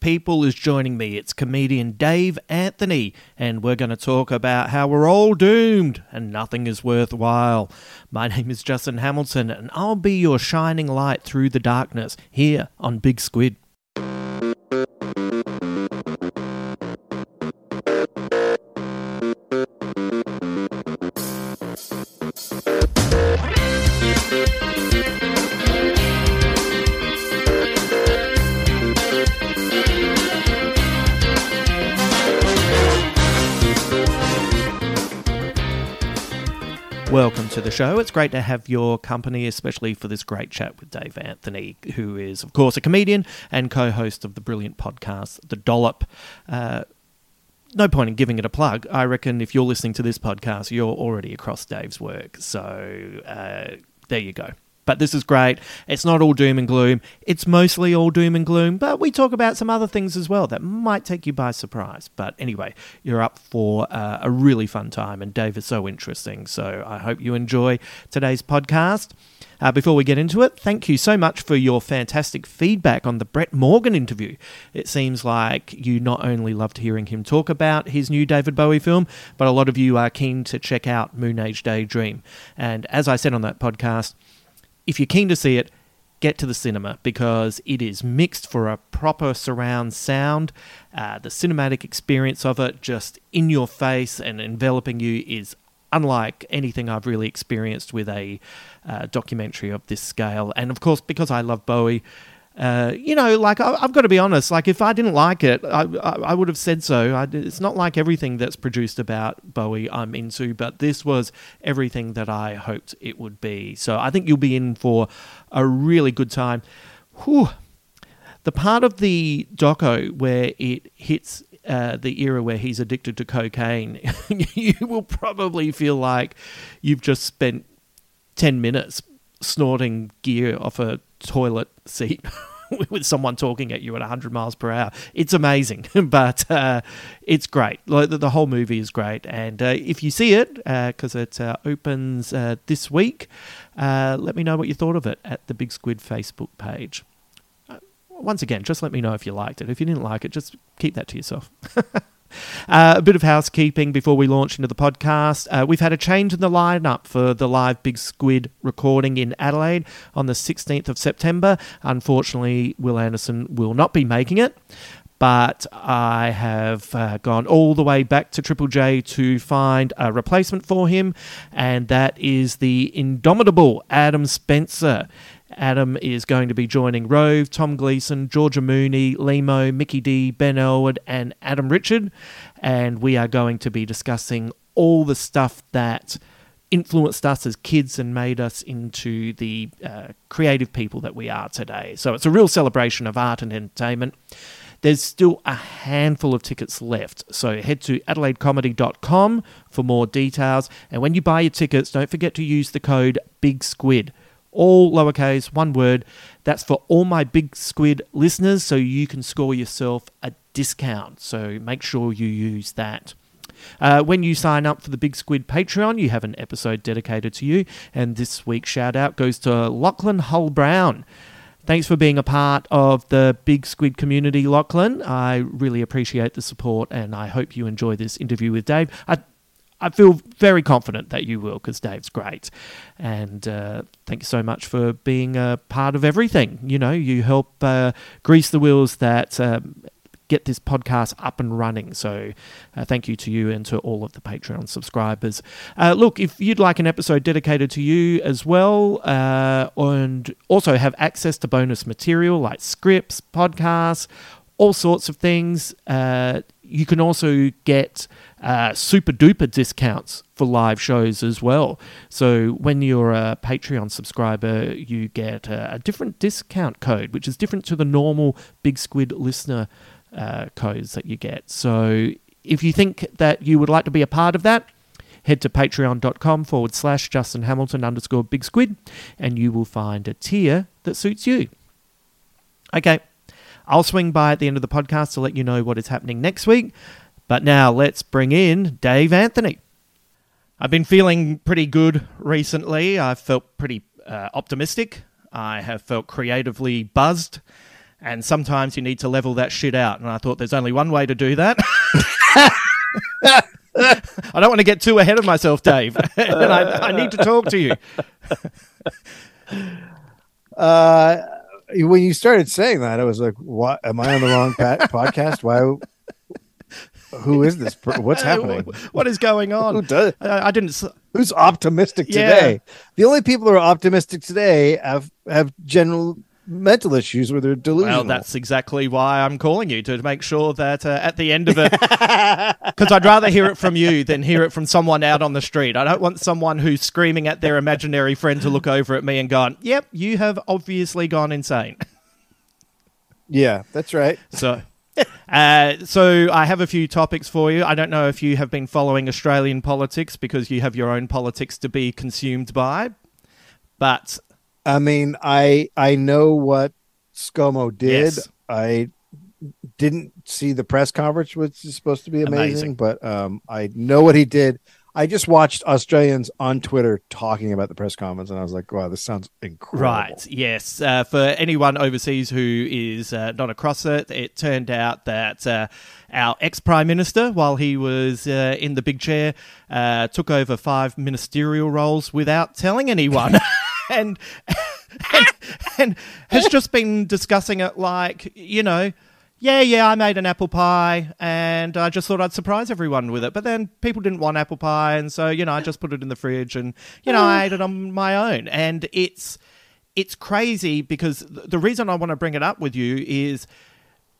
people is joining me. It's comedian Dave Anthony, and we're going to talk about how we're all doomed and nothing is worthwhile. My name is Justin Hamilton, and I'll be your shining light through the darkness here on Big Squid. Welcome to the show. It's great to have your company, especially for this great chat with Dave Anthony, who is, of course, a comedian and co host of the brilliant podcast, The Dollop. Uh, no point in giving it a plug. I reckon if you're listening to this podcast, you're already across Dave's work. So uh, there you go. But this is great. It's not all doom and gloom. It's mostly all doom and gloom, but we talk about some other things as well that might take you by surprise. But anyway, you're up for uh, a really fun time, and Dave is so interesting. So I hope you enjoy today's podcast. Uh, before we get into it, thank you so much for your fantastic feedback on the Brett Morgen interview. It seems like you not only loved hearing him talk about his new David Bowie film, but a lot of you are keen to check out Moonage Daydream. And as I said on that podcast, if you're keen to see it, get to the cinema because it is mixed for a proper surround sound. Uh, the cinematic experience of it, just in your face and enveloping you, is unlike anything I've really experienced with a uh, documentary of this scale. And of course, because I love Bowie, uh, you know, like I, have got to be honest. Like if I didn't like it, I, I, I would have said so. I, it's not like everything that's produced about Bowie I'm into, but this was everything that I hoped it would be. So I think you'll be in for a really good time. Whew. The part of the doco where it hits uh, the era where he's addicted to cocaine, you will probably feel like you've just spent 10 minutes snorting gear off a toilet seat with someone talking at you at 100 miles per hour. It's amazing, but uh, it's great. Like, the, the, whole movie is great. And uh, if you see it, because uh, it uh, opens uh, this week, uh, let me know what you thought of it at the Big Squid Facebook page. once again, just let me know if you liked it. If you didn't like it, just keep that to yourself. Uh, a bit of housekeeping before we launch into the podcast. Uh, we've had a change in the lineup for the live Big Squid recording in Adelaide on the 16th of September. Unfortunately, Will Anderson will not be making it. But I have uh, gone all the way back to Triple J to find a replacement for him, and that is the indomitable Adam Spencer. Adam is going to be joining Rove, Tom Gleeson, Georgia Mooney, Limo, Mickey D, Ben Elwood, and Adam Richard. And we are going to be discussing all the stuff that influenced us as kids and made us into the uh, creative people that we are today. So it's a real celebration of art and entertainment. There's still a handful of tickets left, so head to adelaidecomedy.com for more details. And when you buy your tickets, don't forget to use the code Big Squid all lowercase, one word. That's for all my Big Squid listeners, so you can score yourself a discount. So make sure you use that. Uh, when you sign up for the Big Squid Patreon, you have an episode dedicated to you. And this week's shout out goes to Lachlan Hull Brown. Thanks for being a part of the Big Squid community, Lachlan. I really appreciate the support and I hope you enjoy this interview with Dave. I, I feel very confident that you will because Dave's great. And uh, thank you so much for being a part of everything. You know, you help uh, grease the wheels that. Um, get this podcast up and running. So, uh, thank you to you and to all of the Patreon subscribers. Uh, look, if you'd like an episode dedicated to you as well, uh, and also have access to bonus material like scripts, podcasts, all sorts of things, uh, you can also get uh, super duper discounts for live shows as well. So when you're a Patreon subscriber, you get a, a different discount code, which is different to the normal Big Squid listener uh, codes that you get. So if you think that you would like to be a part of that, head to patreon.com forward slash Justin Hamilton underscore Big Squid, and you will find a tier that suits you. Okay, I'll swing by at the end of the podcast to let you know what is happening next week. But now let's bring in Dave Anthony. I've been feeling pretty good recently. I've felt pretty uh, optimistic. I have felt creatively buzzed. And sometimes you need to level that shit out. And I thought there's only one way to do that. I don't want to get too ahead of myself, Dave. and I, I need to talk to you. Uh, when you started saying that, I was like, "What? Am I on the wrong pa- podcast? Why? Who is this? What's happening? What is going on? Who does? I, I didn't. Who's optimistic Yeah. today? The only people who are optimistic today have have general mental issues where they're delusional. Well, that's exactly why I'm calling you to make sure that uh, at the end of it, because I'd rather hear it from you than hear it from someone out on the street. I don't want someone who's screaming at their imaginary friend to look over at me and gone, "Yep, you have obviously gone insane." yeah, that's right. So. Uh, so I have a few topics for you. I don't know if you have been following Australian politics because you have your own politics to be consumed by, but I mean, I I know what ScoMo did. Yes. I didn't see the press conference, which is supposed to be amazing, Amazing. but um, I know what he did. I just watched Australians on Twitter talking about the press conference, and I was like, "Wow, this sounds incredible!" Right. Yes. Uh, for anyone overseas who is uh, not across it, it turned out that uh, our ex prime minister, while he was uh, in the big chair, uh, took over five ministerial roles without telling anyone, and, and and has just been discussing it like you know. Yeah, yeah, I made an apple pie and I just thought I'd surprise everyone with it. But then people didn't want apple pie, and so, you know, I just put it in the fridge and, you know, I ah. ate it on my own. And it's it's crazy because the reason I want to bring it up with you is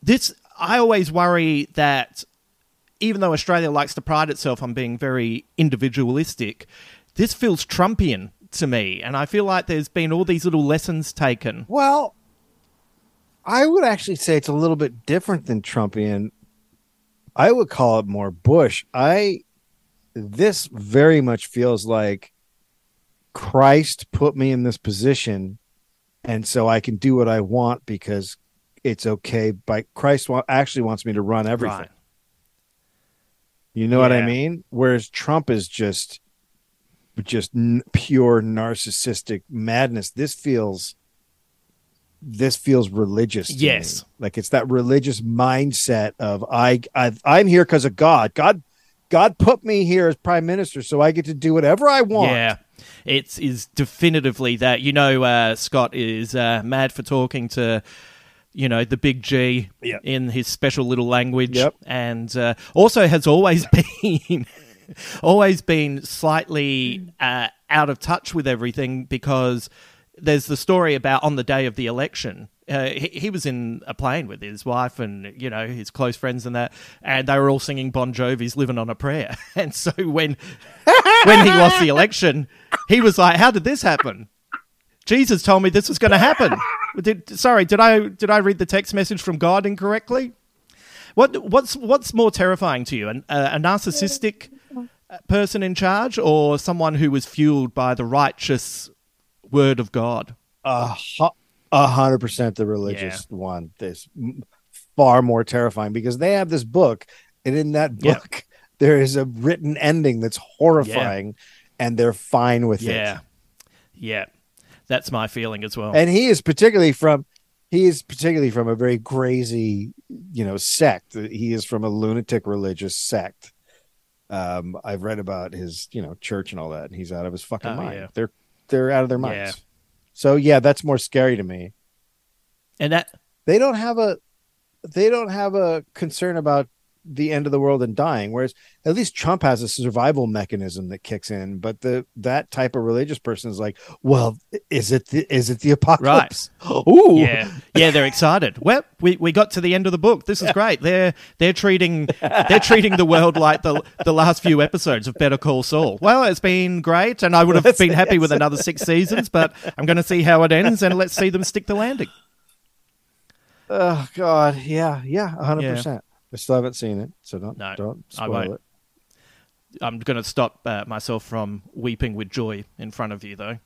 this I always worry that even though Australia likes to pride itself on being very individualistic, this feels Trumpian to me. And I feel like there's been all these little lessons taken. Well, I would actually say it's a little bit different than Trumpian. I would call it more Bush. I this very much feels like Christ put me in this position, and so I can do what I want because it's okay. by Christ wa- actually wants me to run everything. Right. You know what I mean? Whereas Trump is just just n- pure narcissistic madness. This feels this feels religious. to Yes. me. Like it's that religious mindset of I, I I'm here because of God. God God put me here as prime minister so I get to do whatever I want. Yeah, it's is definitively that. You know, uh, Scott is uh, mad for talking to. You know the big G Yep. in his special little language, Yep. and uh, also has always been, always been slightly uh, out of touch with everything because there's the story about on the day of the election. Uh, he, he was in a plane with his wife and you know his close friends and that, and they were all singing Bon Jovi's "Living on a Prayer." And so when when he lost the election, he was like, "How did this happen? Jesus told me this was going to happen." Did, sorry, did I did I read the text message from God incorrectly? What what's what's more terrifying to you, an, a, a narcissistic uh, person in charge, or someone who was fueled by the righteous word of God? a hundred percent the religious one. This m- far more terrifying because they have this book, and in that Yeah. book, there is a written ending that's horrifying, and they're fine with it. Yeah. Yeah. That's my feeling as well. And he is particularly from he is particularly from a very crazy, you know, sect. He is from a lunatic religious sect. Um, I've read about his, you know, church and all that, and he's out of his fucking Oh, mind. yeah. They're they're out of their Yeah. minds. So yeah, that's more scary to me. and that They don't have a they don't have a concern about the end of the world and dying, whereas at least Trump has a survival mechanism that kicks in. But the that type of religious person is like, well, is it the, is it the apocalypse? Ooh, yeah, yeah, they're excited. Well, we, we got to the end of the book. This is great. They're they're treating they're treating the world like the the last few episodes of Better Call Saul. Well, it's been great, and I would have been happy with another six seasons, but I'm going to see how it ends, and let's see them stick the landing. Oh God, yeah, yeah, hundred Yeah. percent. I still haven't seen it, so don't No, don't spoil it. I'm going to stop uh, myself from weeping with joy in front of you, though.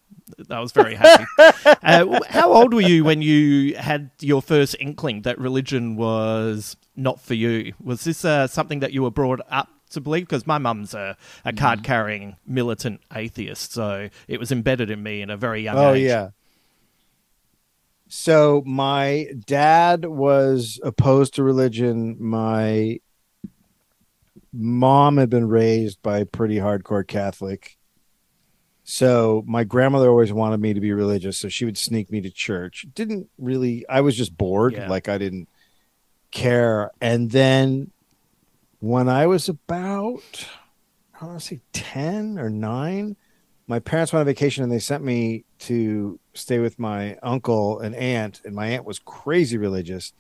I was very happy. uh, how old were you when you had your first inkling that religion was not for you? Was this uh, something that you were brought up to believe? Because my mum's a, a card carrying militant atheist, so it was embedded in me in a very young Oh age. yeah. So my dad was opposed to religion. My mom had been raised by a pretty hardcore Catholic. So my grandmother always wanted me to be religious, so she would sneak me to church. Didn't really I was just bored, Yeah. like I didn't care. And then when I was about I want to say 10 or 9, my parents went on vacation and they sent me to stay with my uncle and aunt and my aunt was crazy religious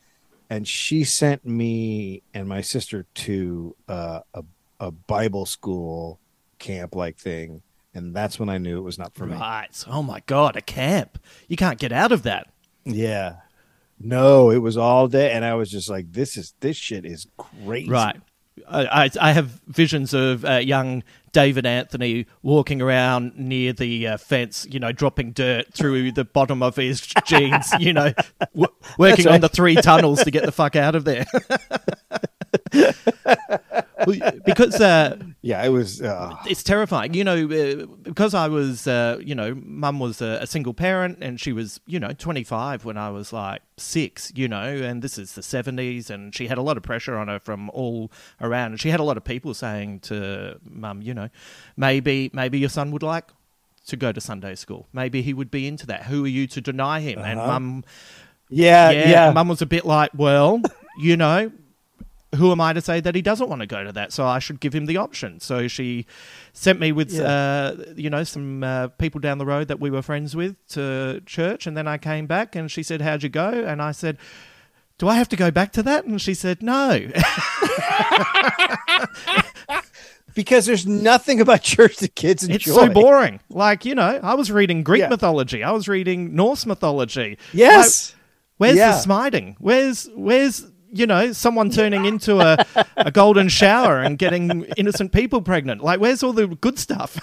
and she sent me and my sister to uh, a a Bible school camp like thing and that's when I knew it was not for me. Right. Oh my God, a camp. You can't get out of that. Yeah. No, it was all day and I was just like this is this shit is crazy. Right. I, I, I have visions of uh, young David Anthony walking around near the uh, fence, you know, dropping dirt through the bottom of his jeans, you know, w- working on the three tunnels to get the fuck out of there. Because uh, Yeah, it was uh, it's terrifying. You know, uh, because I was, uh, you know, mum was a, a single parent and she was, you know, 25 when I was like six, you know, and this is the 70s and she had a lot of pressure on her from all around. And she had a lot of people saying to mum, you know, maybe, maybe your son would like to go to Sunday school. Maybe he would be into that. Who are you to deny him? And mum, yeah, yeah, yeah. mum was a bit like, well, you know, who am I to say that he doesn't want to go to that? So I should give him the option. So she sent me with, uh, you know, some uh, people down the road that we were friends with to church. And then I came back and she said, How'd you go? And I said, Do I have to go back to that? And she said, No. because there's nothing about church that kids enjoy. it's so boring. Like, you know, I was reading Greek Yeah. mythology, I was reading Norse mythology. Yes. Like, where's Yeah. the smiting? Where's, where's, you know, someone turning into a, a golden shower and getting innocent people pregnant. Like, where's all the good stuff?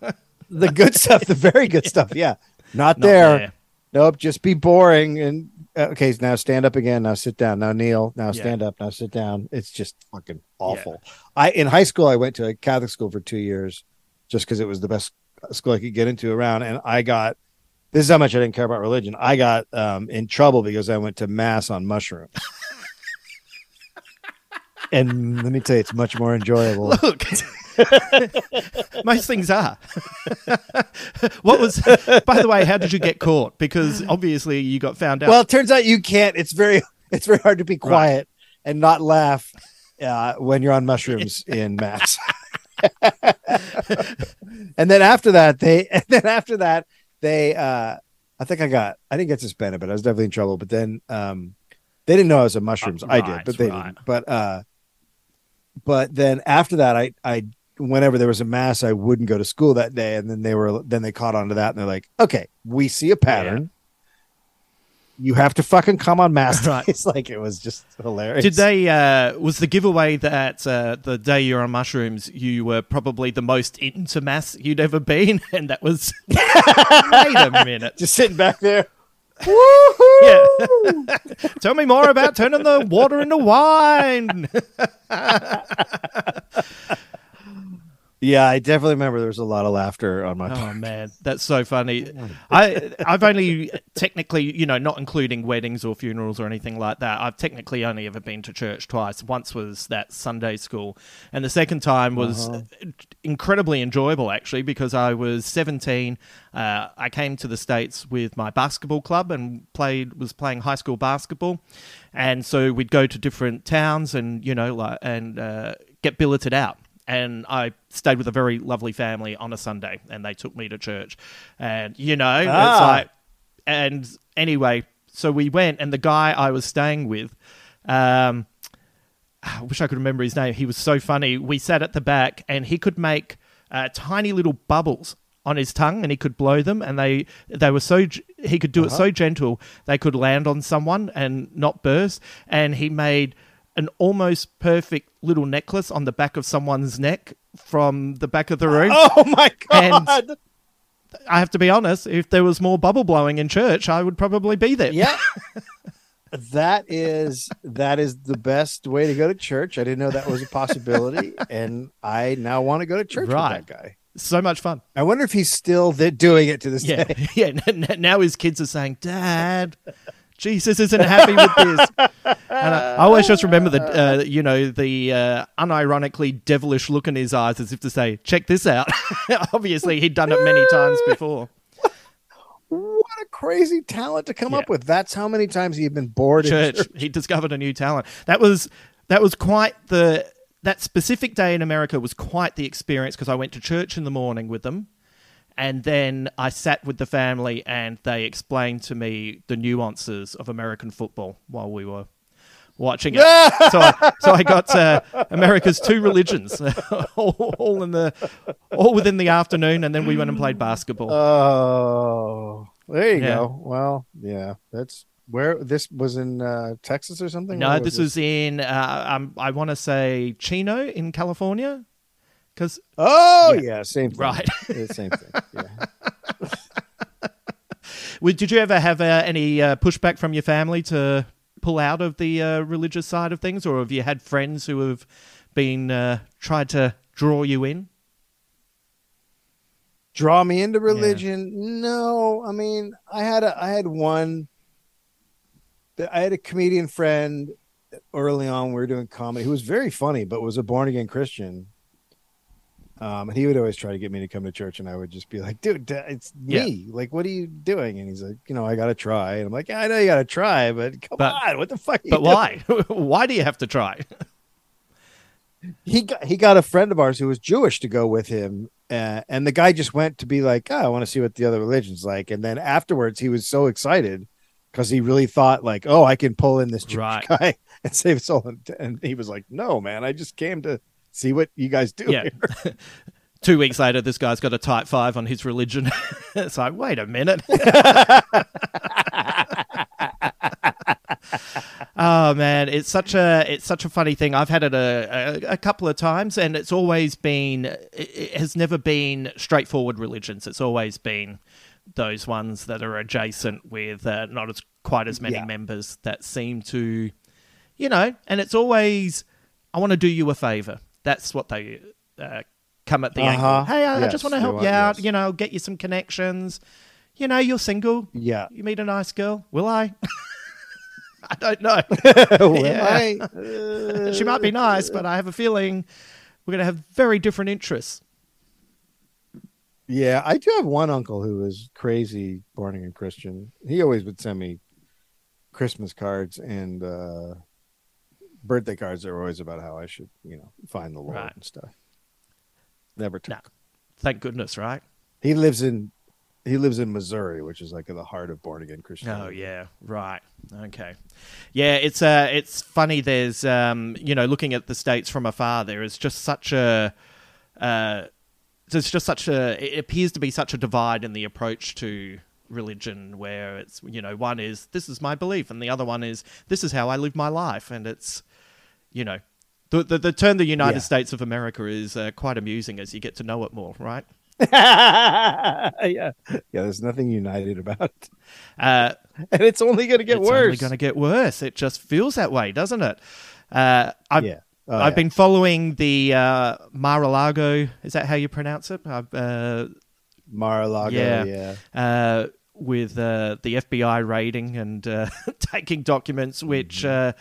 the good stuff, the very good stuff. Yeah, not, Not there. there. Nope, just be boring and uh, okay. Now stand up again. Now sit down. Now kneel. Now Yeah. stand up. Now sit down. It's just fucking awful. I in high school I went to a Catholic school for two years, just because it was the best school I could get into around, and I got. This is how much I didn't care about religion. I got um, in trouble because I went to mass on mushrooms. And let me tell you, it's much more enjoyable. Look, most things are. what was, by the way, how did you get caught? Because obviously you got found out. Well, it turns out you can't. It's very it's very hard to be quiet and not laugh uh, when you're on mushrooms in mass. and then after that, they and then after that, they uh I think I got I didn't get suspended, but I was definitely in trouble. But then um they didn't know I was on mushrooms. I did, but they right. didn't. But uh but then after that I I whenever there was a mass, I wouldn't go to school that day. And then they were then they caught on to that and they're like, okay, we see a pattern. You have to fucking come on mass Right. It's Like it was just hilarious. Did they? Uh, was the giveaway that uh, the day you're on mushrooms, you were probably the most into mass you'd ever been, and that was. Wait a minute. just sitting back there? Yeah. Tell me more about turning the water into wine. Yeah, I definitely remember there was a lot of laughter on my Oh part. man, that's so funny. I I've only technically, you know, not including weddings or funerals or anything like that. I've technically only ever been to church twice. Once was that Sunday school, and the second time was incredibly enjoyable actually because I was 17. Uh, I came to the states with my basketball club and played was playing high school basketball, and so we'd go to different towns and you know like and uh, get billeted out and I stayed with a very lovely family on a Sunday, and they took me to church, and you know, it's Ah. like, and anyway, so we went, and the guy I was staying with, um, I wish I could remember his name. He was so funny. We sat at the back, and he could make uh, tiny little bubbles on his tongue, and he could blow them, and they they were so he could do it so gentle they could land on someone and not burst, and he made an almost perfect little necklace on the back of someone's neck from the back of the room. Oh my And- god! I have to be honest, if there was more bubble blowing in church, I would probably be there. yeah. That is that is the best way to go to church. I didn't know that was a possibility, and I now want to go to church Right. with that guy. So much fun. I wonder if he's still doing it to this Yeah, day. yeah. Now his kids are saying, "Dad, Jesus isn't happy with this." And I, I always just remember the, uh, you know, the uh, unironically devilish look in his eyes, as if to say, "Check this out." Obviously, he'd done it many times before. What a crazy talent to come Yeah. up with. That's how many times he'd been bored in church. church. He discovered a new talent. That was that was quite the that specific day in America was quite the experience because I went to church in the morning with them, and then I sat with the family and they explained to me the nuances of American football while we were watching it. so, I, so I got uh, America's two religions all, all in the all within the afternoon, and then we went and played basketball. Oh, there you Yeah. go. Well, yeah, that's where this was in uh, Texas or something. No, Where this was in uh, um, I want to say Chino in California, because Oh yeah, same thing. Right. Yeah, same thing. Yeah. Did you ever have uh, any uh, pushback from your family to pull out of the uh, religious side of things, or have you had friends who have been uh, tried to draw you in? Draw me into religion? No, I mean, I had a, I had one. I had a comedian friend early on. We were doing comedy. Who was very funny, but was a born again Christian. Um, and he would always try to get me to come to church, and I would just be like, "Dude, it's Yeah. me. Like, what are you doing?" And he's like, "You know, I got to try." And I'm like, yeah, "I know you got to try, but come But- on, what the fuck?" are you But doing?" why? why do you have to try? he got he got a friend of ours who was Jewish to go with him, uh, and the guy just went to be like, oh, I want to see what the other religion's like, and then afterwards he was so excited because he really thought like, oh, I can pull in this Jewish Right. guy and save his soul, and he was like, no, man, I just came to see what you guys do. Yeah. here." Two weeks later, this guy's got a type five on his religion. it's like, wait a minute. oh man, it's such a it's such a funny thing. I've had it a, a, a couple of times, and it's always been it, it has never been straightforward religions. It's always been those ones that are adjacent with uh, not as quite as many Yeah. members that seem to, you know, and it's always I want to do you a favor. That's what they uh, come at the angle. Uh-huh. Hey, I, I just want to help you out. yes. You know, get you some connections. You know, you're single. yeah. You meet a nice girl. Will I? I don't know. Will Yeah. I? Uh, she might be nice, but I have a feeling we're going to have very different interests. Yeah, I do have one uncle who is crazy born again Christian. He always would send me Christmas cards and uh birthday cards are always about how I should, you know, find the Lord Right. and stuff. Never took. No. Thank goodness, right? He lives in he lives in Missouri, which is like in the heart of born again Christianity. Oh yeah, right. Okay. Yeah, it's uh it's funny there's um you know looking at the states from afar there is just such a uh there's just such a it appears to be such a divide in the approach to religion where it's you know one is this is my belief and the other one is this is how I live my life and it's you know the the, the term the United Yeah. States of America is uh, quite amusing as you get to know it more, right? yeah. Yeah, there's nothing united about it. Uh, and it's only going to get it's worse. only going to get worse. It just feels that way, doesn't it? Uh, I've, Yeah. Oh, I've yeah. been following the uh, Mar-a-Lago. Is that how you pronounce it? Uh, Mar-a-Lago. yeah, Yeah. Uh, with uh, the FBI raiding and uh, taking documents, which Mm-hmm.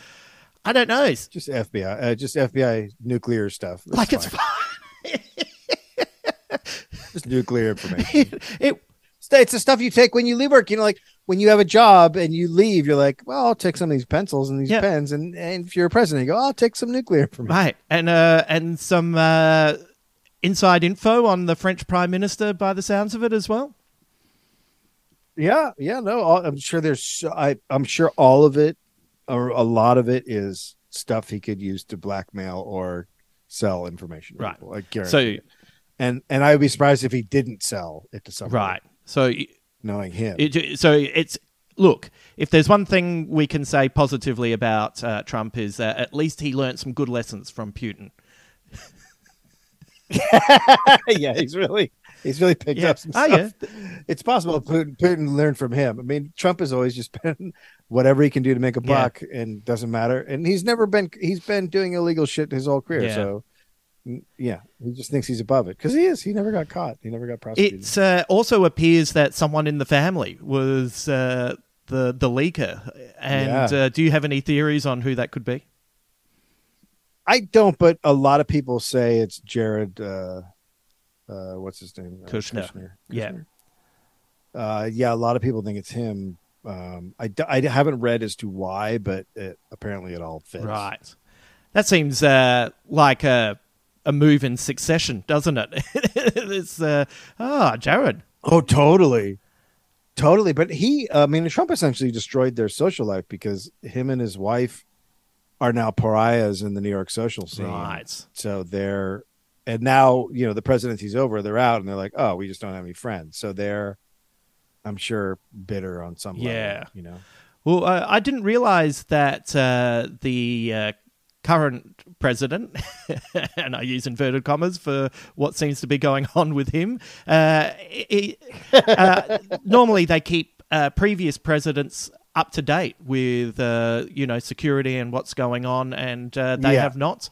I don't know. It's Just FBI. Uh, just FBI nuclear stuff. That's like it's fine. fine. just nuclear information. it it's the stuff you take when you leave work. You know, like when you have a job and you leave, you're like, well, I'll take some of these pencils and these Yeah. pens. And, and if you're a president, you go, I'll take some nuclear information. right and uh, and some uh, inside info on the French Prime Minister, by the sounds of it, as well. Yeah, yeah, no, I'm sure there's. I I'm sure all of it, or a lot of it, is stuff he could use to blackmail or sell information. Right. people, I guarantee. So it. and and I would be surprised if he didn't sell it to somebody. right, so knowing him. It, so it's look. If there's one thing we can say positively about uh, Trump is that at least he learned some good lessons from Putin. yeah, he's really he's really picked Yeah. up some Oh, stuff. It's possible Putin, Putin learned from him. I mean, Trump has always just been whatever he can do to make a Yeah. buck, and doesn't matter. And he's never been he's been doing illegal shit his whole career. Yeah. So yeah, he just thinks he's above it because he is. He never got caught. He never got prosecuted. It uh, also appears that someone in the family was uh, the the leaker. And Yeah. uh, do you have any theories on who that could be? I don't, but a lot of people say it's Jared. Uh, uh, what's his name? Uh, Kushner. Yeah. Kushner. Uh, yeah, a lot of people think it's him. Um, I, I haven't read as to why, but it, apparently it all fits. Right. That seems uh, like a a move in succession, doesn't it? it's uh, ah, Jared. Oh, totally, totally. But he, I mean, Trump essentially destroyed their social life because him and his wife are now pariahs in the New York social scene. Right. So they're, and now you know the presidency's over. They're out, and they're like, oh, we just don't have any friends. So they're, I'm sure, bitter on some level. Yeah. You know. Well, uh, I didn't realize that uh, the uh, current president, and I use inverted commas for what seems to be going on with him, uh, he- uh, normally they keep uh, previous presidents up to date with, uh, you know, security and what's going on, and uh, they Yeah. have not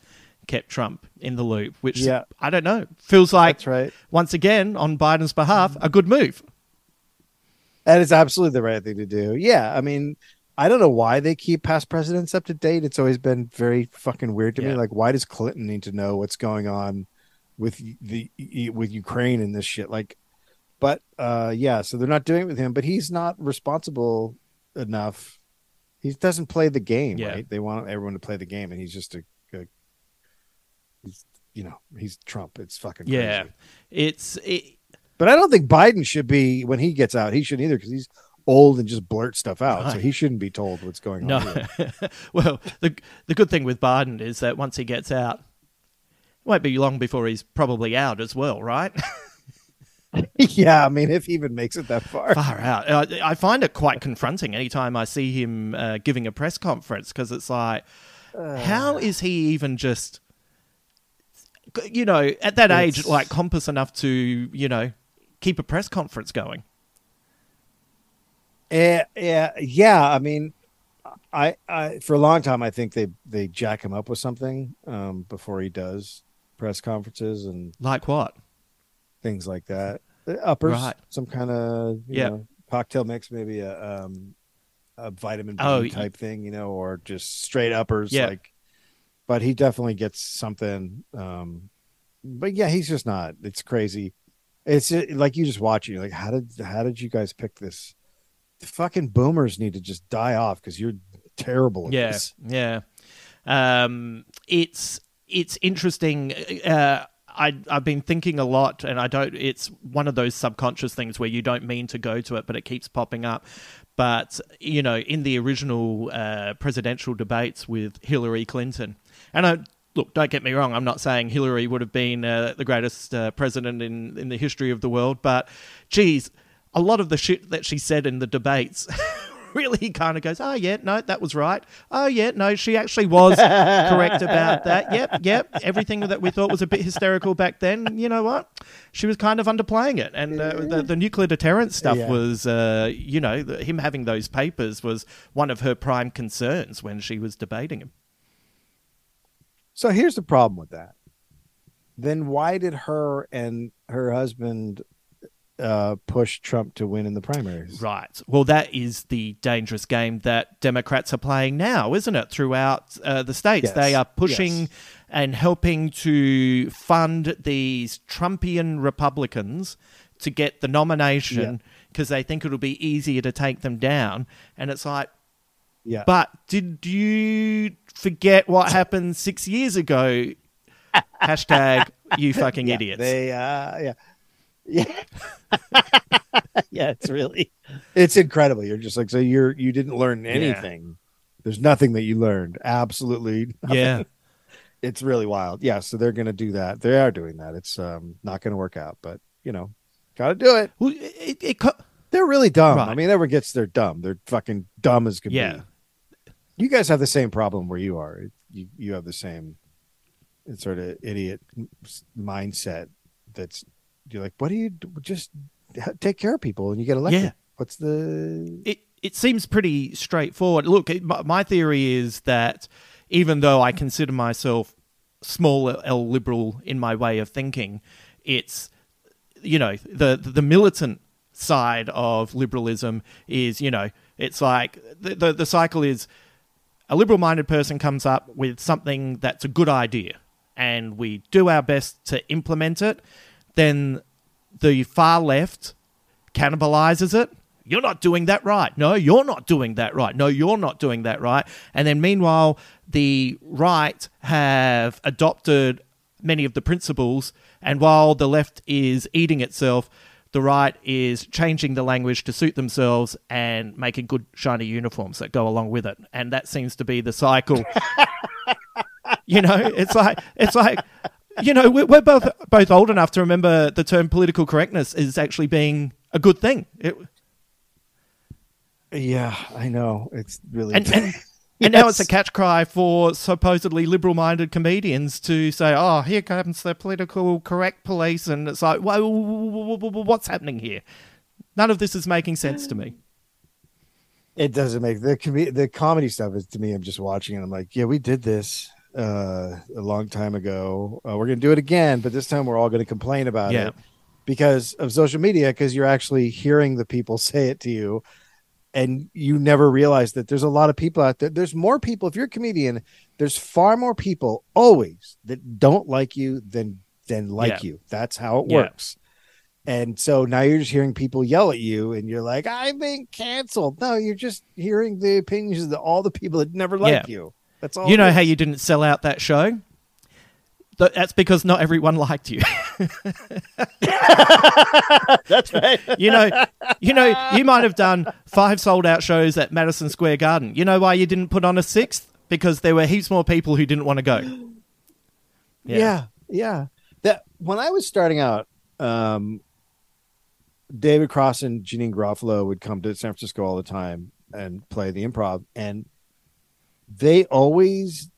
kept Trump in the loop, which Yeah. I don't know. Feels like, That's right. once again, on Biden's behalf, a good move. That is absolutely the right thing to do. Yeah, I mean, I don't know why they keep past presidents up to date. It's always been very fucking weird to me. Like, why does Clinton need to know what's going on with the with Ukraine and this shit? Like, but uh, yeah, so they're not doing it with him. But he's not responsible enough. He doesn't play the game, Yeah. right? They want everyone to play the game, and he's just a he's you know he's Trump. It's fucking Yeah. It's. It, But I don't think Biden should be when he gets out. He shouldn't either because he's old and just blurts stuff out. So he shouldn't be told what's going No. on. here. well, the the good thing with Biden is that once he gets out, it won't be long before he's probably out as well, right? yeah, I mean, if he even makes it that far. Far out. Uh, I find it quite confronting anytime I see him uh, giving a press conference because it's like, how is he even just, you know, at that age, like compass enough to, you know, keep a press conference going? Eh, yeah, yeah. I mean, I, I for a long time I think they they jack him up with something um, before he does press conferences and Like what? things like that. Uh, Uppers, Right. some kind of you Yeah. know, cocktail mix, maybe a um, a vitamin B Oh, type thing, you know, or just straight uppers. Yeah. Like, but he definitely gets something. Um, but yeah, he's just not. It's crazy. It's like you just watch it. You're like, how did how did you guys pick this? The fucking boomers need to just die off because you're terrible at yeah, this. Yeah, um, it's it's interesting. Uh, I I've been thinking a lot, and I don't. It's one of those subconscious things where you don't mean to go to it, but it keeps popping up. But you know, in the original uh, presidential debates with Hillary Clinton, and I. Look, don't get me wrong. I'm not saying Hillary would have been uh, the greatest uh, president in, in the history of the world, but geez, a lot of the shit that she said in the debates really kind of goes, oh, yeah, no, that was right. Oh, yeah, no, she actually was correct about that. Yep, yep. Everything that we thought was a bit hysterical back then, you know what? She was kind of underplaying it. And uh, the, the nuclear deterrence stuff Yeah. was, uh, you know, the, him having those papers was one of her prime concerns when she was debating him. So here's the problem with that. Then why did her and her husband uh, push Trump to win in the primaries? Right. Well, that is the dangerous game that Democrats are playing now, isn't it? Throughout uh, the states, Yes. they are pushing Yes. and helping to fund these Trumpian Republicans to get the nomination because they think it'll be easier to take them down. And it's like, Yeah. but did you forget what happened six years ago? Hashtag you fucking yeah, idiots. They uh yeah. Yeah. yeah, it's really it's incredible. You're just like so you're you didn't learn anything. There's nothing that you learned. Absolutely. nothing. yeah. It's really wild. Yeah, so they're going to do that. They are doing that. It's um not going to work out, but you know, got to do it. Well, it, it, co- They're really dumb. I mean, everyone gets they're dumb. They're fucking dumb as can Yeah. be. You guys have the same problem where you are. You you have the same sort of idiot mindset. That's you're like, what do you do? just take care of people and you get elected? Yeah. What's the it it seems pretty straightforward. Look, it, my, my theory is that even though I consider myself small L liberal in my way of thinking, it's you know the the militant side of liberalism is you know it's like the the, the cycle is a liberal minded person comes up with something that's a good idea and we do our best to implement it, then the far left cannibalizes it. You're not doing that right. No, you're not doing that right. No, you're not doing that right. And then meanwhile, the right have adopted many of the principles, and while the left is eating itself, the right is changing the language to suit themselves and making good shiny uniforms that go along with it. And that seems to be the cycle. you know, it's like it's like you know we're, we're both both old enough to remember the term political correctness is actually being a good thing. It, Yeah, I know. It's really and and, and now it's a catch cry for supposedly liberal minded comedians to say, "Oh, here comes the political correct police," and it's like, "Whoa, what's happening here?" None of this is making sense to me. It doesn't make the com- the comedy stuff is to me. I'm just watching and I'm like, yeah, we did this uh, a long time ago. Uh, we're gonna do it again, but this time we're all gonna complain about Yeah. it because of social media. Because you're actually hearing the people say it to you, and you never realize that there's a lot of people out there. There's more people. If you're a comedian, there's far more people always that don't like you than than like Yeah. you. That's how it Yeah. works. And so now you're just hearing people yell at you, and you're like, "I've been canceled." No, you're just hearing the opinions of all the people that never like Yeah. you. That's all. You know is. how you didn't sell out that show? Th- That's because not everyone liked you. That's right. you know, you know, you might have done five sold out shows at Madison Square Garden. You know why you didn't put on a sixth? Because there were heaps more people who didn't want to go. Yeah. yeah, That when I was starting out, um, David Cross and Janeane Garofalo would come to San Francisco all the time and play the improv, and they always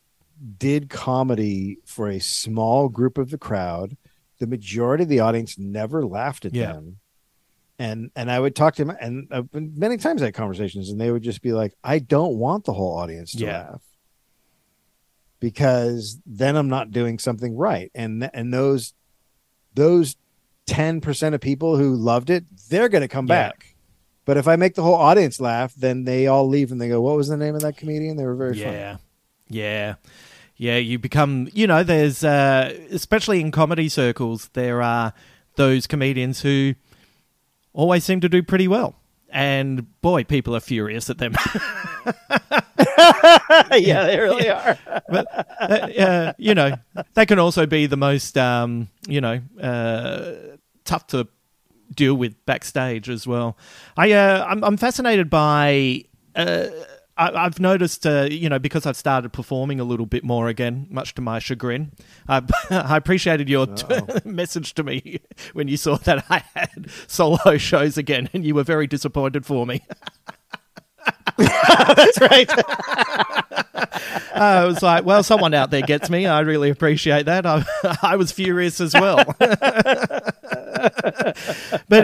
did comedy for a small group of the crowd. The majority of the audience never laughed at Yeah. them. And and I would talk to them, and I've been many times I had conversations, and they would just be like, "I don't want the whole audience to Yeah. laugh." because then I'm not doing something right. And and those those 10% of people who loved it, they're going to come Yeah. back. But if I make the whole audience laugh, then they all leave and they go, "What was the name of that comedian?" They were very funny. Yeah. Yeah. Yeah. You become, you know, there's, uh, especially in comedy circles, there are those comedians who always seem to do pretty well. And boy, people are furious at them. yeah, they really are. but uh, uh, you know, they can also be the most, um, you know, uh, tough to deal with backstage as well. I, uh, I'm, I'm fascinated by. Uh, I, I've noticed, uh, you know, because I've started performing a little bit more again, much to my chagrin. I, I appreciated your t- message to me when you saw that I had solo shows again, and you were very disappointed for me. That's right. I was like, well, someone out there gets me. I really appreciate that. I, I was furious as well. but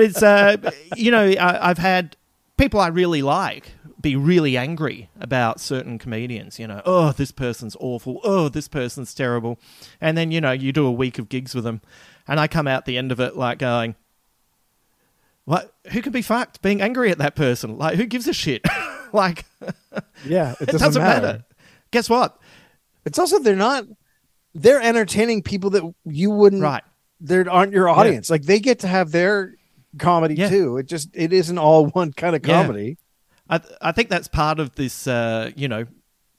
it's, uh, you know, I, I've had people I really like be really angry about certain comedians. You know, oh, this person's awful. Oh, this person's terrible. And then, you know, you do a week of gigs with them, and I come out the end of it like going, what? Who can be fucked being angry at that person? Like, who gives a shit? like, Yeah, it it doesn't, doesn't matter. matter. Guess what? It's also they're not. They're entertaining people that you wouldn't. Right. They aren't your audience. Like they get to have their comedy Yeah. too. It just it isn't all one kind of Yeah. I th- I think that's part of this, uh, you know,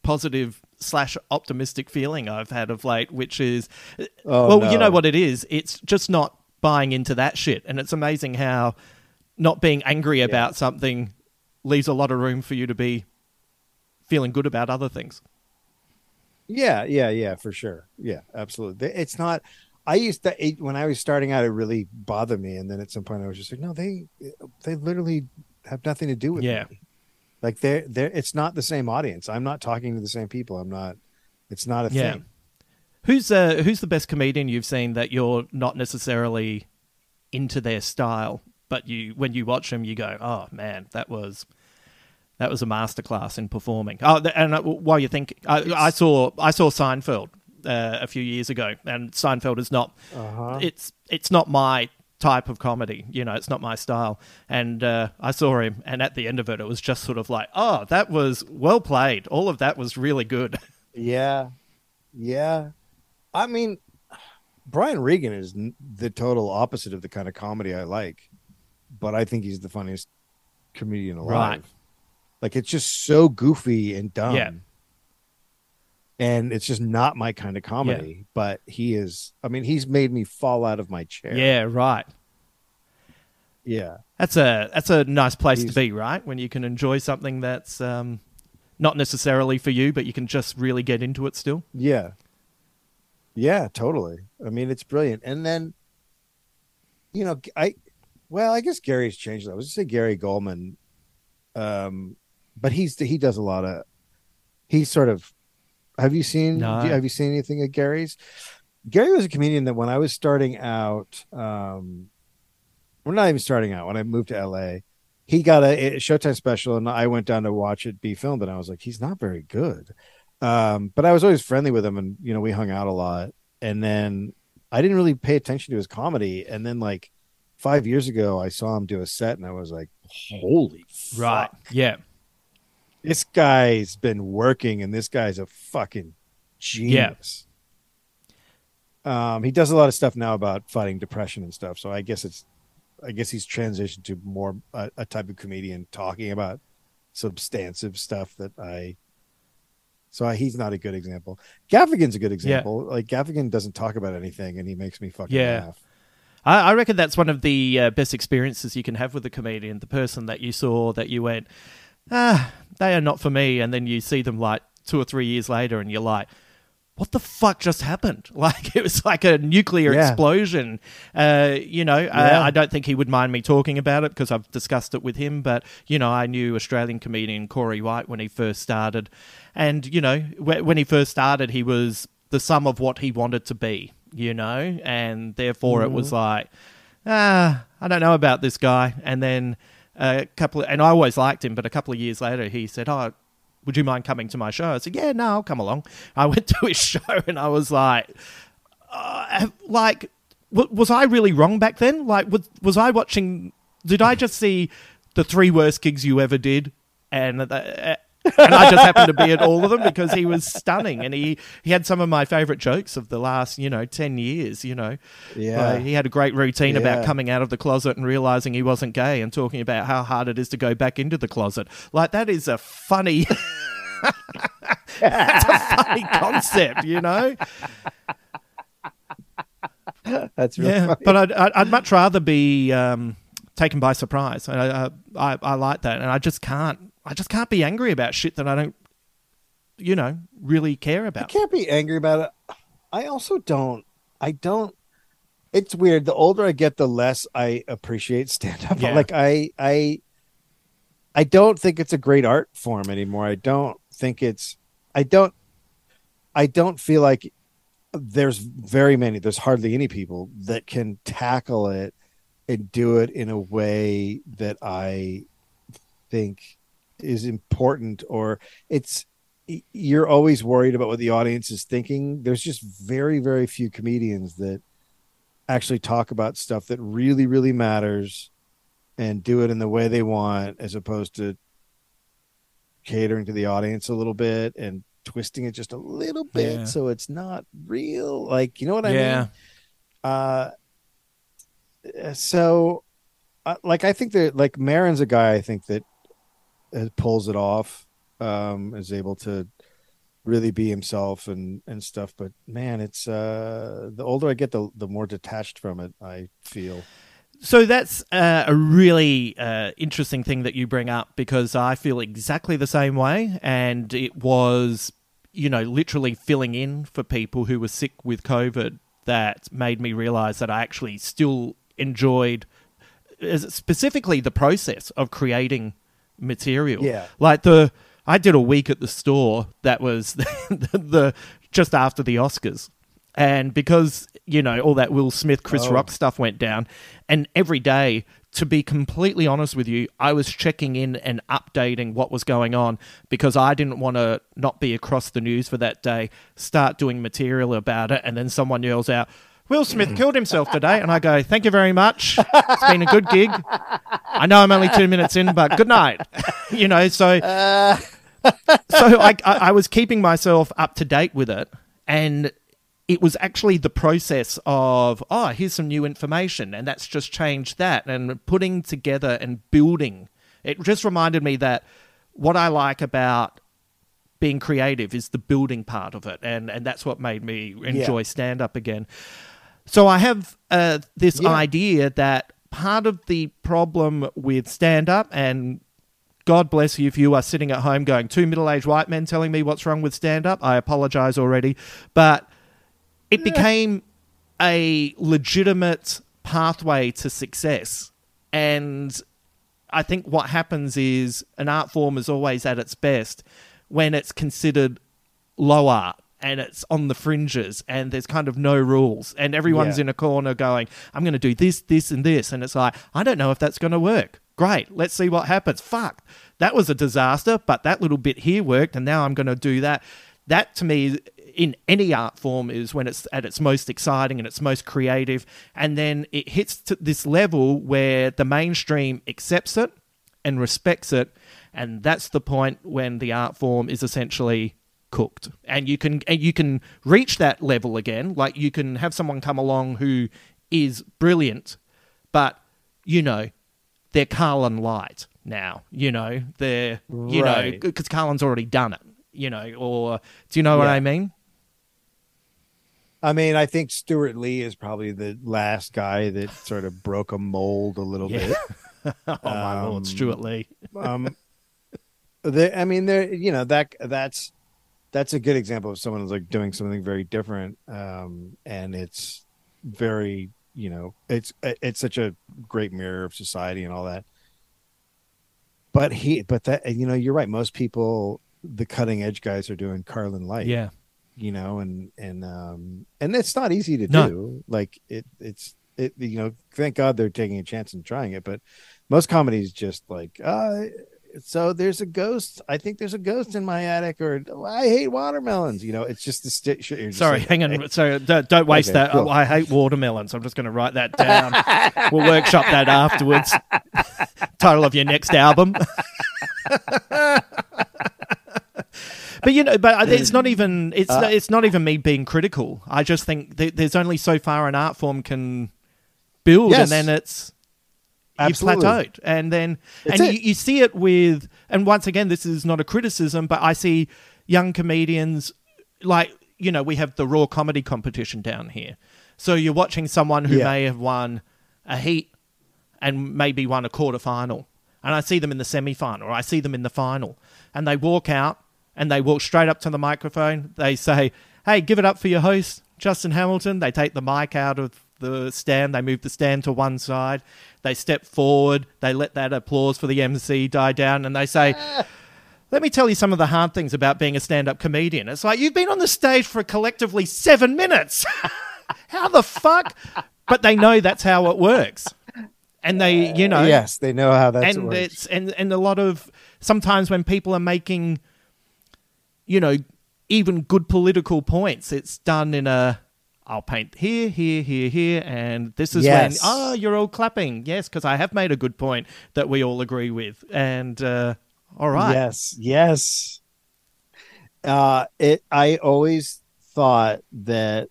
positive slash optimistic feeling I've had of late, which is, Oh, well, you know what it is. It's just not buying into that shit, and it's amazing how not being angry about something leaves a lot of room for you to be feeling good about other things. Yeah, yeah, yeah, for sure. Yeah, absolutely. It's not. I used to it, when I was starting out, it really bothered me, and then at some point, I was just like, no, they they literally have nothing to do with Yeah. me. Like they're they're. It's not the same audience. I'm not talking to the same people. I'm not. It's not a Yeah. thing. Who's uh, who's the best comedian you've seen that you're not necessarily into their style, but you when you watch them, you go, oh man, that was that was a masterclass in performing. Oh, and uh, while you think, I, I saw I saw Seinfeld uh, a few years ago, and Seinfeld is not it's it's not my type of comedy. You know, it's not my style. And uh, I saw him, and at the end of it, it was just sort of like, oh, that was well played. All of that was really good. Yeah, yeah. I mean, Brian Regan is the total opposite of the kind of comedy I like, but I think he's the funniest comedian alive. Right. Like it's just so goofy and dumb. Yeah. And it's just not my kind of comedy, but he is. I mean, he's made me fall out of my chair. yeah, right. yeah, That's a that's a nice place He's- to be, right? When you can enjoy something that's um, not necessarily for you, but you can just really get into it still. yeah, yeah. Totally. I mean, it's brilliant. And then, you know, I, well, I guess Gary's changed. I was just say Gary Gulman, um, but he's he does a lot of. He's sort of. Have you seen? No. you- have you seen anything of Gary's? Gary was a comedian that when I was starting out, um, we're not even starting out. When I moved to LA, he got a, a Showtime special, and I went down to watch it be filmed, and I was like, he's not very good. Um, but I was always friendly with him, and you know, we hung out a lot. And then I didn't really pay attention to his comedy, and then like five years ago, I saw him do a set, and I was like, holy fuck Yeah. This guy's been working and this guy's a fucking genius. Um, he does a lot of stuff now about fighting depression and stuff. So I guess it's, I guess he's transitioned to more a, a type of comedian talking about substantive stuff that I. So I, he's not a good example. Gaffigan's a good example. Like Gaffigan doesn't talk about anything, and he makes me fucking Yeah. laugh. I, I reckon that's one of the uh, best experiences you can have with a comedian. The person that you saw that you went, ah, they are not for me, and then you see them like two or three years later, and you're like, what the fuck just happened? Like it was like a nuclear Yeah. explosion. Uh, you know, Yeah. I, I don't think he would mind me talking about it because I've discussed it with him. But you know, I knew Australian comedian Corey White when he first started, and you know, wh- when he first started, he was the sum of what he wanted to be. You know, and therefore it was like, ah, I don't know about this guy. And then a couple, of, and I always liked him, but a couple of years later, he said, "Oh, would you mind coming to my show?" I said, "Yeah, no, I'll come along." I went to his show, and I was like, uh, "Like, w- was I really wrong back then? Like, was was I watching? Did I just see the three worst gigs you ever did?" And uh, and I just happened to be at all of them because he was stunning, and he, he had some of my favorite jokes of the last you know ten years. You know, Yeah. Uh, he had a great routine about coming out of the closet and realizing he wasn't gay, and talking about how hard it is to go back into the closet. Like that is a funny. That's a funny concept, you know. That's really Yeah, funny. but I'd, I'd, much rather be um, taken by surprise. I, I, I like that, and I just can't. I just can't be angry about shit that I don't, you know, really care about. I can't be angry about it. I also don't. I don't. It's weird. The older I get, the less I appreciate stand up. Yeah. Like I, I, I don't think it's a great art form anymore. I don't think it's I don't I don't feel like there's very many there's hardly any people that can tackle it and do it in a way that I think is important or it's you're always worried about what the audience is thinking. There's just very very few comedians that actually talk about stuff that really really matters and do it in the way they want as opposed to catering to the audience a little bit and twisting it just a little bit Yeah. so it's not real like you know what i Yeah. mean uh so uh, like i think that like Marin's a guy i think that pulls it off um is able to really be himself and and stuff but man it's uh the older i get the the more detached from it i feel So that's uh, a really uh, interesting thing that you bring up because I feel exactly the same way. And it was, you know, literally filling in for people who were sick with COVID that made me realize that I actually still enjoyed specifically the process of creating material. Yeah. Like the, I did a week at the store that was the, the just after the Oscars. And because, you know, all that Will Smith, Chris Oh. Rock stuff went down, and every day, to be completely honest with you, I was checking in and updating what was going on because I didn't want to not be across the news for that day, start doing material about it, and then someone yells out, Will Smith killed himself today. And I go, thank you very much. It's been a good gig. I know I'm only two minutes in, but good night. you know, so so I, I, I was keeping myself up to date with it, and it was actually the process of oh, here's some new information, and that's just changed that, and putting together and building. It just reminded me that what I like about being creative is the building part of it, and and that's what made me enjoy stand up again. So I have uh, this Yeah. idea that part of the problem with stand up and God bless you if you are sitting at home going, two middle aged white men telling me what's wrong with stand up. I apologize already. But it became a legitimate pathway to success. And I think what happens is an art form is always at its best when it's considered low art and it's on the fringes and there's kind of no rules and everyone's Yeah. in a corner going, I'm going to do this, this, and this. And it's like, I don't know if that's going to work. Great, let's see what happens. Fuck, that was a disaster, but that little bit here worked and now I'm going to do that. That to me, in any art form, is when it's at its most exciting and its most creative. And then it hits to this level where the mainstream accepts it and respects it and that's the point when the art form is essentially cooked. And you can and you can reach that level again. Like you can have someone come along who is brilliant but you know they're Carlin light now you know? They're you know Right. because Carlin's already done it you know? Or do you know what I mean? I mean, I think Stewart Lee is probably the last guy that sort of broke a mold a little Yeah. bit. oh my Um, lord Stewart Lee. Um, they, I mean, there, you know, that that's that's a good example of someone who's like doing something very different, um, and it's very, you know, it's it's such a great mirror of society and all that. But he, but that, you know, you're right. Most people, the cutting edge guys, are doing Carlin Light. yeah you know and and um and it's not easy to No. do like it it's it you know thank god they're taking a chance and trying it but most comedies just like uh so there's a ghost i think there's a ghost in my attic or "Oh, i hate watermelons you know it's just the you're Sorry, hang "Hey." on. So don't, don't waste Okay, that. cool. Oh, I hate watermelons. I'm just going to write that down. we'll workshop that afterwards. Title of your next album. but you know, but it's not even it's Uh, it's not even me being critical. I just think th- there's only so far an art form can build, Yes. and then it's you've plateaued, and then That's and you, you see it with, and once again, this is not a criticism, but I see young comedians like you know we have the raw comedy competition down here, so you're watching someone who Yeah. may have won a heat and maybe won a quarter final, and I see them in the semi final, or I see them in the final, and they walk out and they walk straight up to the microphone. They say, "Hey, give it up for your host." Justin Hamilton, they take the mic out of the stand. They move the stand to one side. They step forward. They let that applause for the MC die down, and they say. Let me tell you some of the hard things about being a stand up comedian. It's like you've been on the stage for collectively seven minutes. how the fuck? But they know that's how it works. And they, you know. yes, they know how that's and works. it's and, and a lot of sometimes when people are making you know, even good political points, it's done in a I'll paint here, here, here, here, and this is Yes. when oh, you're all clapping. Yes, because I have made a good point that we all agree with. And uh, all right, Yes, yes. Uh, it. I always thought that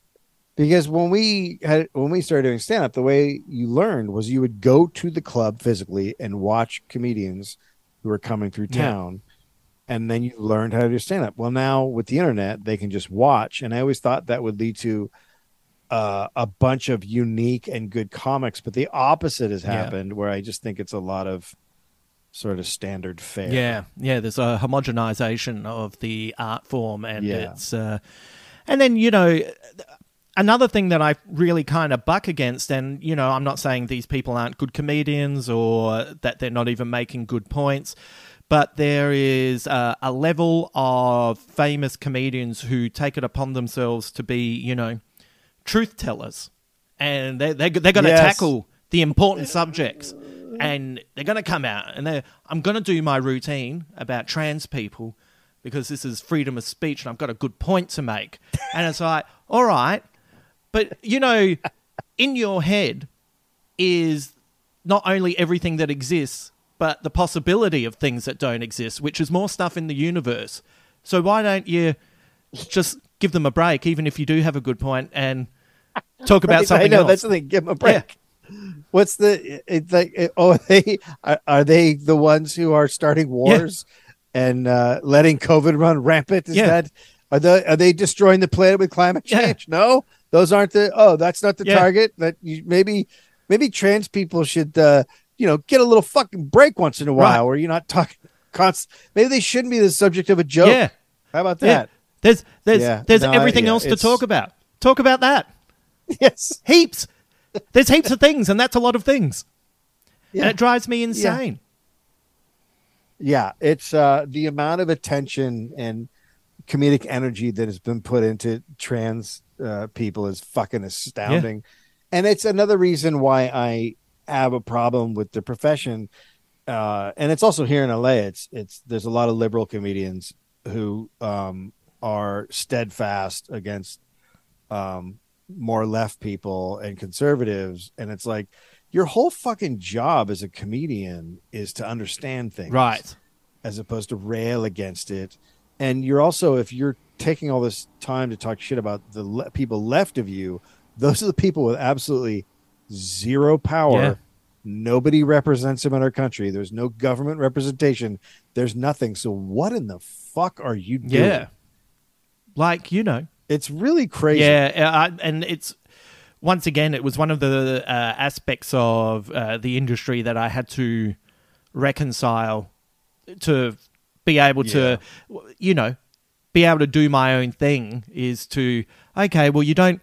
because when we had when we started doing stand up, the way you learned was you would go to the club physically and watch comedians who were coming through Yeah. town, and then you learned how to do stand up. Well, now with the internet, they can just watch, and I always thought that would lead to. Uh, a bunch of unique and good comics, but the opposite has Yeah. happened. Where I just think it's a lot of sort of standard fare. Yeah, yeah. There's a homogenization of the art form, and Yeah. it's uh, and then you know another thing that I really kind of buck against, and you know I'm not saying these people aren't good comedians or that they're not even making good points. But there is uh, a level of famous comedians who take it upon themselves to be, you know, truth tellers, and they they they're going to Yes. tackle the important subjects, and they're going to come out and they I'm going to do my routine about trans people because this is freedom of speech and I've got a good point to make, and it's like, all right, but you know, in your head is not only everything that exists, but the possibility of things that don't exist, which is more stuff in the universe. So why don't you just give them a break, even if you do have a good point, and talk about Right, something I know else? that's the thing. Give them a break. What's the? It's like it- oh, are they are, are they the ones who are starting wars and uh, letting COVID run rampant? Is Yeah. that are they are they destroying the planet with climate Yeah. change? No, those aren't the. Oh, that's not the Yeah. target. That you maybe maybe trans people should uh, you know get a little fucking break once in a while, Right. where you're not talking. Const- maybe they shouldn't be the subject of a joke. Yeah. How about Yeah. that? There's there's Yeah. there's No, everything yeah, else to talk about. Talk about that. Yes. Heaps. There's heaps of things, and that's a lot of things. Yeah. And it drives me insane. yeah it's uh the amount of attention and comedic energy that has been put into trans uh, people is fucking astounding and it's another reason why i have a problem with the profession uh and it's also here in la it's it's there's a lot of liberal comedians who um are steadfast against um more left people and conservatives and it's like your whole fucking job as a comedian is to understand things Right. as opposed to rail against it. And you're also, if you're taking all this time to talk shit about the le- people left of you, those are the people with absolutely zero power. Yeah. Nobody represents them in our country. There's no government representation. There's nothing. So what in the fuck are you doing? Yeah. Like you know. It's really crazy. Yeah, uh, I, and it's once again, it was one of the uh, aspects of uh, the industry that I had to reconcile to be able to, you know, be able to do my own thing. Is to okay, well, you don't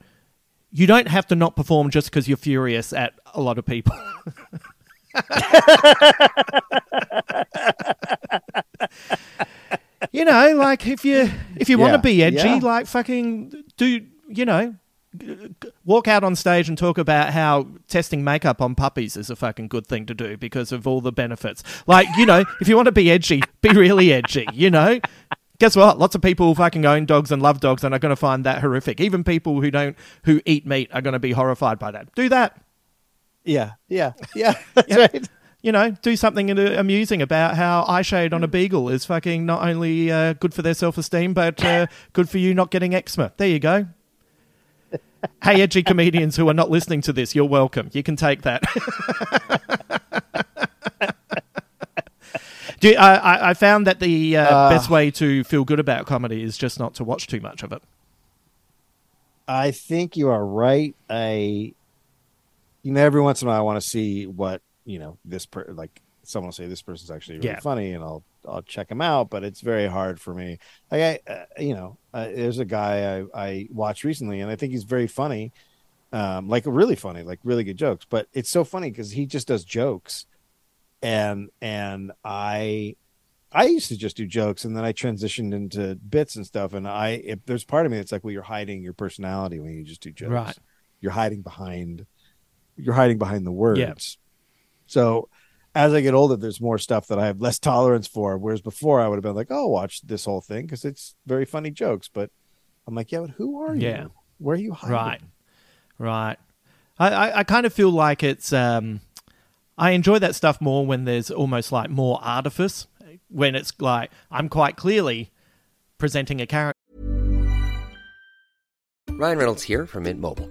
you don't have to not perform just because you're furious at a lot of people. you know, like if you if you want to be edgy, yeah. like fucking do you know walk out on stage and talk about how testing makeup on puppies is a fucking good thing to do because of all the benefits. Like, you know, if you want to be edgy, be really edgy, you know? Guess what? Lots of people fucking own dogs and love dogs and are going to find that horrific. Even people who don't who eat meat are going to be horrified by that. Do that. Yeah. Yeah. Yeah. That's Yeah. right. You know, do something amusing about how eye shade on a beagle is fucking not only uh, good for their self esteem, but uh, good for you not getting eczema. There you go. Hey, edgy comedians who are not listening to this, you're welcome. You can take that. Do you, I, I- I found that the uh, best way to feel good about comedy is just not to watch too much of it. I think you are right. I, you know, every once in a while, I want to see what you know this per like someone will say this person's actually really Yeah. funny, and I'll I'll check him out. But it's very hard for me. Like I, uh, you know, uh, there's a guy I I watched recently, and I think he's very funny. um, like really funny, like really good jokes. But it's so funny because he just does jokes, and and I I used to just do jokes, and then I transitioned into bits and stuff. And I if there's part of me that's like, well, you're hiding your personality when you just do jokes. Right. You're hiding behind you're hiding behind the words. So as I get older, there's more stuff that I have less tolerance for. Whereas before, I would have been like, "Oh, watch this whole thing" because it's very funny jokes. But I'm like, "Yeah, but who are you? Yeah. Where are you hiding?" Right. Right. I, I, I kind of feel like it's um I enjoy that stuff more when there's almost like more artifice. When it's like I'm quite clearly presenting a character Ryan Reynolds here from Mint Mobile.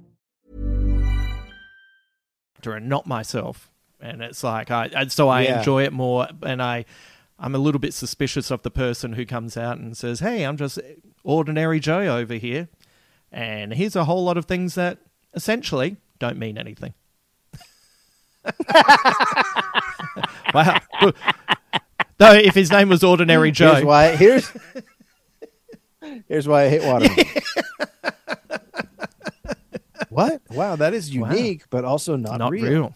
And not myself. And it's like I and so I Yeah. enjoy it more and I I'm a little bit suspicious of the person who comes out and says, "Hey, I'm just ordinary Joe over here." And here's a whole lot of things that essentially don't mean anything. wow. Though if his name was Ordinary Joe, Here's why. Here's here's why I hate watermelon. what? Wow, that is Wow. unique, but also not, not real. real.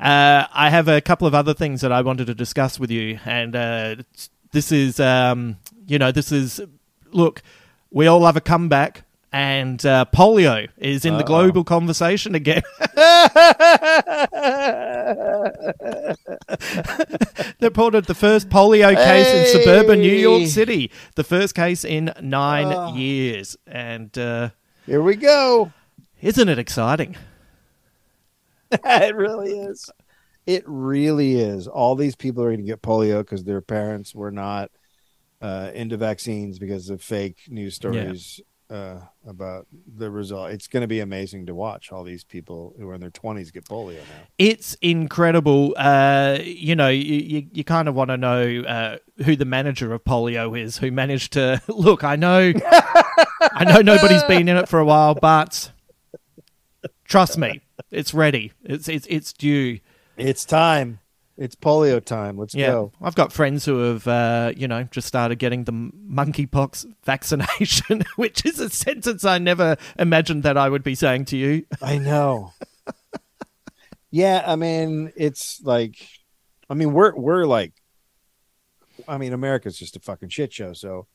Uh, I have a couple of other things that I wanted to discuss with you, and uh, this is, um, you know, this is. Look, we all love a comeback, and uh, polio is in the global conversation again. they reported the first polio case in suburban New York City, the first case in nine Oh. years, and uh, Here we go. Isn't it exciting? it really is. It really is. All these people are going to get polio because their parents were not uh, into vaccines because of fake news stories uh, about the result. It's going to be amazing to watch all these people who are in their twenties get polio now. It's incredible. Uh, you know, you, you, you kind of want to know uh, who the manager of polio is, who managed to look. I know, I know nobody's been in it for a while, but trust me, it's ready. It's it's it's due. It's time. It's polio time. Let's Yeah, go. I've got friends who have, uh, you know, just started getting the monkeypox vaccination, which is a sentence I never imagined that I would be saying to you. I know. yeah, I mean, it's like, I mean, we're we're like, I mean, America's just a fucking shit show. So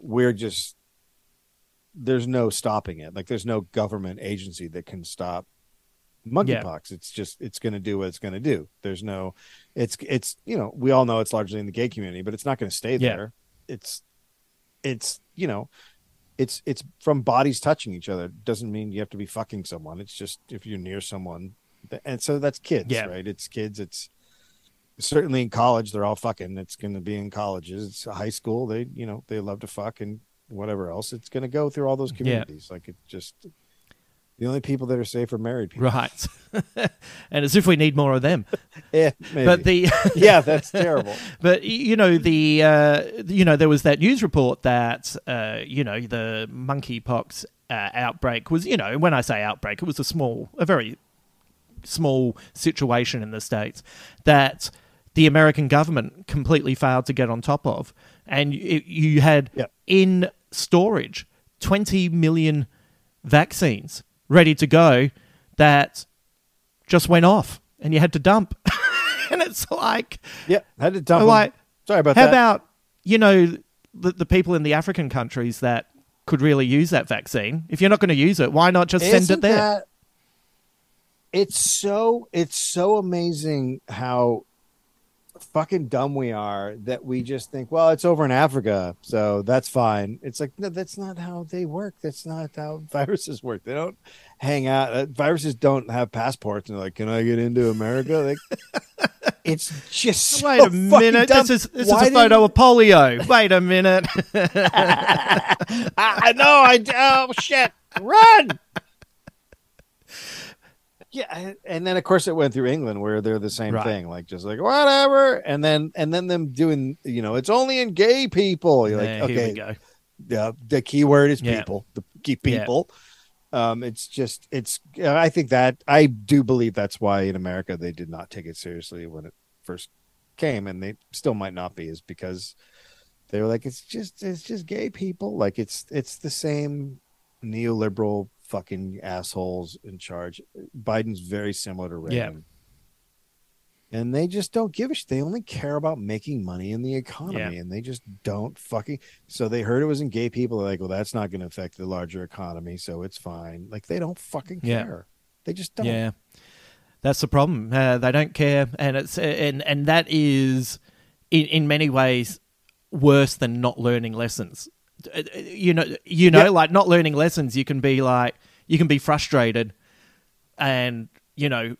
we're just there's no stopping it. Like, there's no government agency that can stop monkeypox. It's just it's going to do what it's going to do. There's no, it's it's you know we all know it's largely in the gay community, but it's not going to stay Yeah. there. It's it's you know it's it's from bodies touching each other It doesn't mean you have to be fucking someone it's just if you're near someone and so that's kids Yeah. right it's kids it's certainly in college they're all fucking it's going to be in colleges it's high school they you know they love to fuck and whatever else it's going to go through all those communities like it just the only people that are safe are married people Right. and as if we need more of them. yeah maybe. But the yeah that's terrible But you know the uh, you know there was that news report that uh, you know the monkeypox uh, outbreak was you know when I say outbreak it was a small a very small situation in the states that the American government completely failed to get on top of, and you had Yep. in storage twenty million vaccines ready to go that just went off, and you had to dump, and it's like. yeah had to dump them. like, sorry about How that about you know the, the people in the African countries that could really use that vaccine? If you're not going to use it, why not just send Isn't it there? that- it's so it's so amazing how fucking dumb we are that we just think, well, it's over in Africa, so that's fine. It's like no, that's not how they work. That's not how viruses work. They don't hang out. Uh, viruses don't have passports and they're like, can I get into America? Like, it's just so Wait a minute. dumb. This is this Why is a photo of polio. Wait a minute. I know. I oh shit, run. Yeah, and- then of course it went through England where they're the same Right. thing, like just like whatever, and then and then them doing, you know, it's only in gay people. You're like, Yeah, okay, we go. yeah, the key word is Yeah. people, the key Yeah. people. Um, it's just, it's. I think that I do believe that's why in America they did not take it seriously when it first came, and they still might not be, is because they were like, it's just, it's just gay people. Like it's, it's the same neoliberal fucking assholes in charge. Biden's very similar to Yeah. And they just don't give a shit. They only care about making money in the economy, Yeah. and they just don't fucking. So they heard it was in gay people. They're like, well, that's not going to affect the larger economy, so it's fine. Like they don't fucking Yeah. care. They just don't. Yeah, that's the problem. Uh, they don't care, and it's and and that is in in many ways worse than not learning lessons. Uh, uh, You know, you know, Yeah. like not learning lessons. You can be like, you can be frustrated, and you know,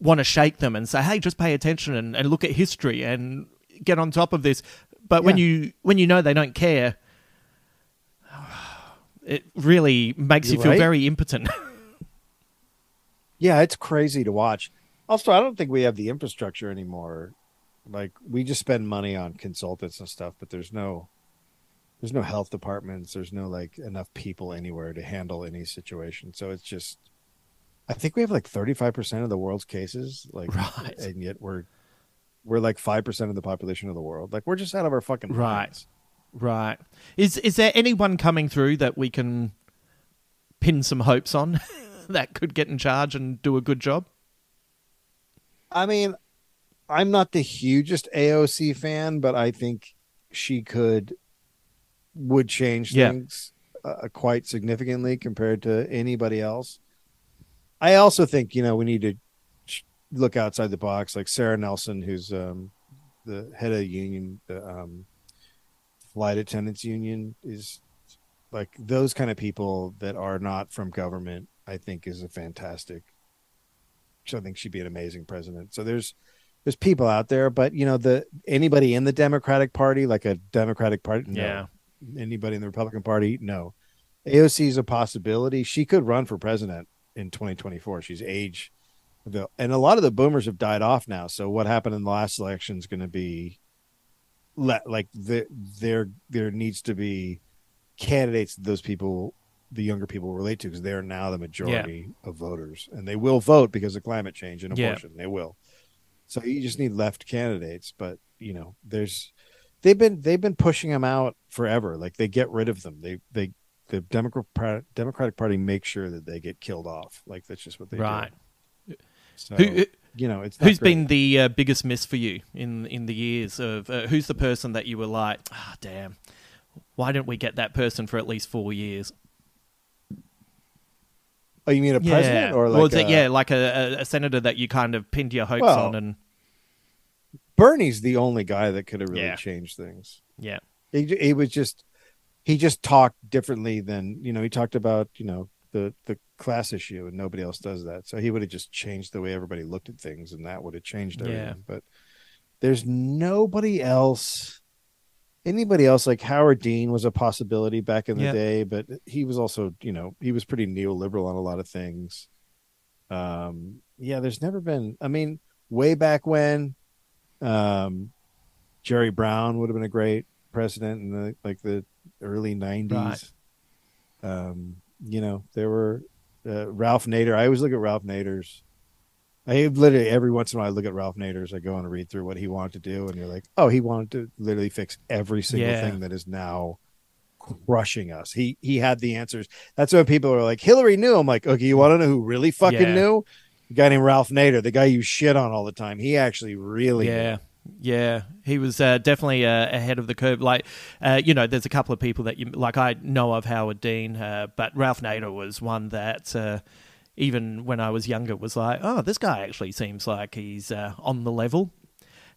want to shake them and say, "Hey, just pay attention and, and look at history and get on top of this." But when you when you know they don't care, it really makes you You're feel right. very impotent. Yeah, it's crazy to watch. Also, I don't think we have the infrastructure anymore. Like we just spend money on consultants and stuff, but there's no there's no health departments, there's no like enough people anywhere to handle any situation. So it's just I think we have like 35% of the world's cases like Right. and yet we're we're like 5% of the population of the world. Like we're just out of our fucking Right. minds. Right. Is is there anyone coming through that we can pin some hopes on that could get in charge and do a good job? I mean, I'm not the hugest AOC fan, but I think she could would change Yeah. things uh, quite significantly compared to anybody else. I also think you know we need to look outside the box, like Sara Nelson, who's um, the head of the union, the um, flight attendants union, is like those kind of people that are not from government. I think is a fantastic so I think she'd be an amazing president. So there's there's people out there, but you know the anybody in the Democratic Party, like a Democratic Party, no. Yeah. Anybody in the Republican Party, no. AOC is a possibility. She could run for president in 2024. She's age, the and a lot of the boomers have died off now. So what happened in the last election is going to be, le- like the, there there needs to be candidates that those people the younger people relate to because they're now the majority of voters and they will vote because of climate change and Yeah. abortion they will so you just need left candidates but you know there's they've been they've been pushing them out forever like they get rid of them they they the democrat democratic party makes sure that they get killed off like that's just what they Right. do so Who- you know it's Who's great. been the uh, biggest miss for you in in the years of uh, who's the person that you were like, ah, damn, why didn't we get that person for at least four years? oh you mean a president yeah. or like Well, is it- a- yeah, like a, a, a senator that you kind of pinned your hopes Well, on and bernie's the only guy that could have really Yeah. changed things. Yeah, he, he was just he just talked differently than you know he talked about you know the the class issue and nobody else does that. So he would have just changed the way everybody looked at things and that would have changed everything. Yeah. but there's nobody else anybody else like howard dean was a possibility back in the day but he was also you know he was pretty neoliberal on a lot of things. Um yeah there's never been i mean way back when um jerry brown would have been a great president in the like the early 90s Right. um you know there were uh, ralph nader i always look at ralph nader's i literally every once in a while i look at ralph nader's i go and read through what he wanted to do and you're like oh he wanted to literally fix every single Yeah. thing that is now crushing us he he had the answers that's when people are like hillary knew i'm like okay you want to know who really fucking Yeah. knew a guy named ralph nader the guy you shit on all the time he actually really yeah. Yeah, he was uh, definitely uh, ahead of the curve. Like, uh, you know, there's a couple of people that you like. I know of Howard Dean, uh, but Ralph Nader was one that, uh, even when I was younger, was like, oh, this guy actually seems like he's uh, on the level.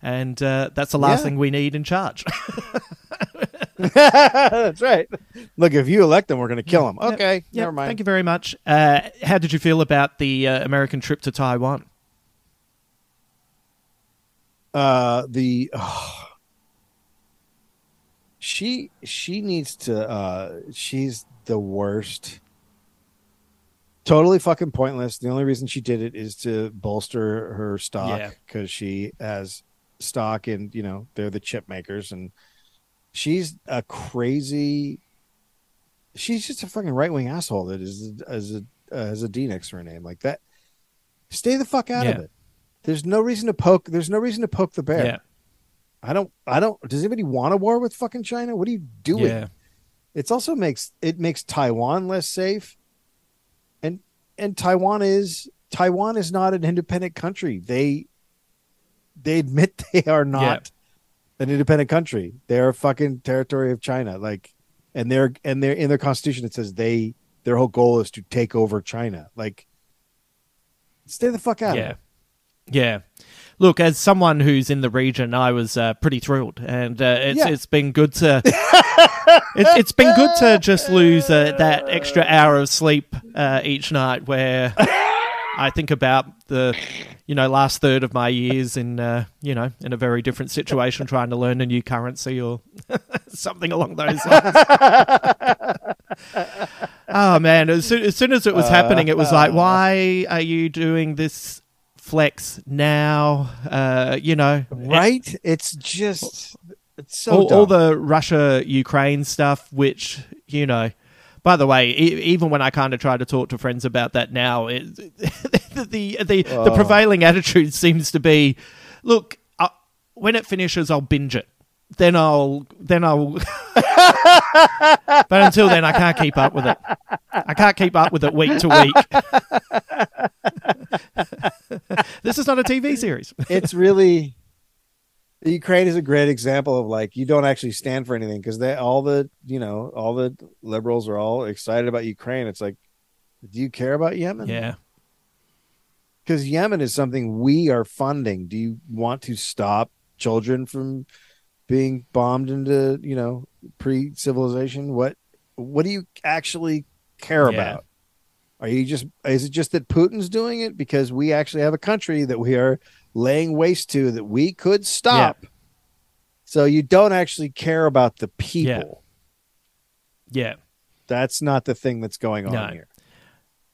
And uh, that's the last Yeah. thing we need in charge. That's right. Look, if you elect them, we're going to kill them. Yep. Okay, Yep, never mind. Thank you very much. Uh, how did you feel about the uh, American trip to Taiwan? uh the oh, she she needs to uh she's the worst totally fucking pointless the only reason she did it is to bolster her stock because she has stock in you know they're the chip makers and she's a crazy she's just a fucking right-wing asshole that is as a uh, has a d next to her name like that stay the fuck out of it there's no reason to poke there's no reason to poke the bear Yeah. I don't I don't does anybody want a war with fucking China? What are you doing? Yeah. It's also makes it makes Taiwan less safe. And and Taiwan is Taiwan is not an independent country. They they admit they are not an independent country. They're a fucking territory of China. Like and they're and they're in their constitution it says they their whole goal is to take over China. Like stay the fuck out yeah. of it. Yeah. Look, as someone who's in the region, I was uh, pretty thrilled, and uh, it's Yeah. it's been good to it's it's been good to just lose uh, that extra hour of sleep uh, each night, where I think about the you know last third of my years in uh, you know in a very different situation, trying to learn a new currency or something along those lines. oh man! As soon, as soon as it was happening, it was like, why are you doing this flex now? Uh, you know, Right? It's just it's so all, all the Russia Ukraine stuff, which you know. By the way, e- even when I kind of try to talk to friends about that now, it, the the the, the Oh. prevailing attitude seems to be, look, uh, when it finishes, I'll binge it. Then I'll then I'll. but until then, I can't keep up with it. I can't keep up with it week to week. this is not a TV series. it's really the Ukraine is a great example of like you don't actually stand for anything because they all the you know all the liberals are all excited about Ukraine. It's like, do you care about Yemen? Yeah. because Yemen is something we are funding. Do you want to stop children from being bombed into you know pre civilization? What what do you actually care Yeah. about? Are you just is it just that Putin's doing it because we actually have a country that we are laying waste to that we could stop? So you don't actually care about the people. Yeah. That's not the thing that's going on No. here.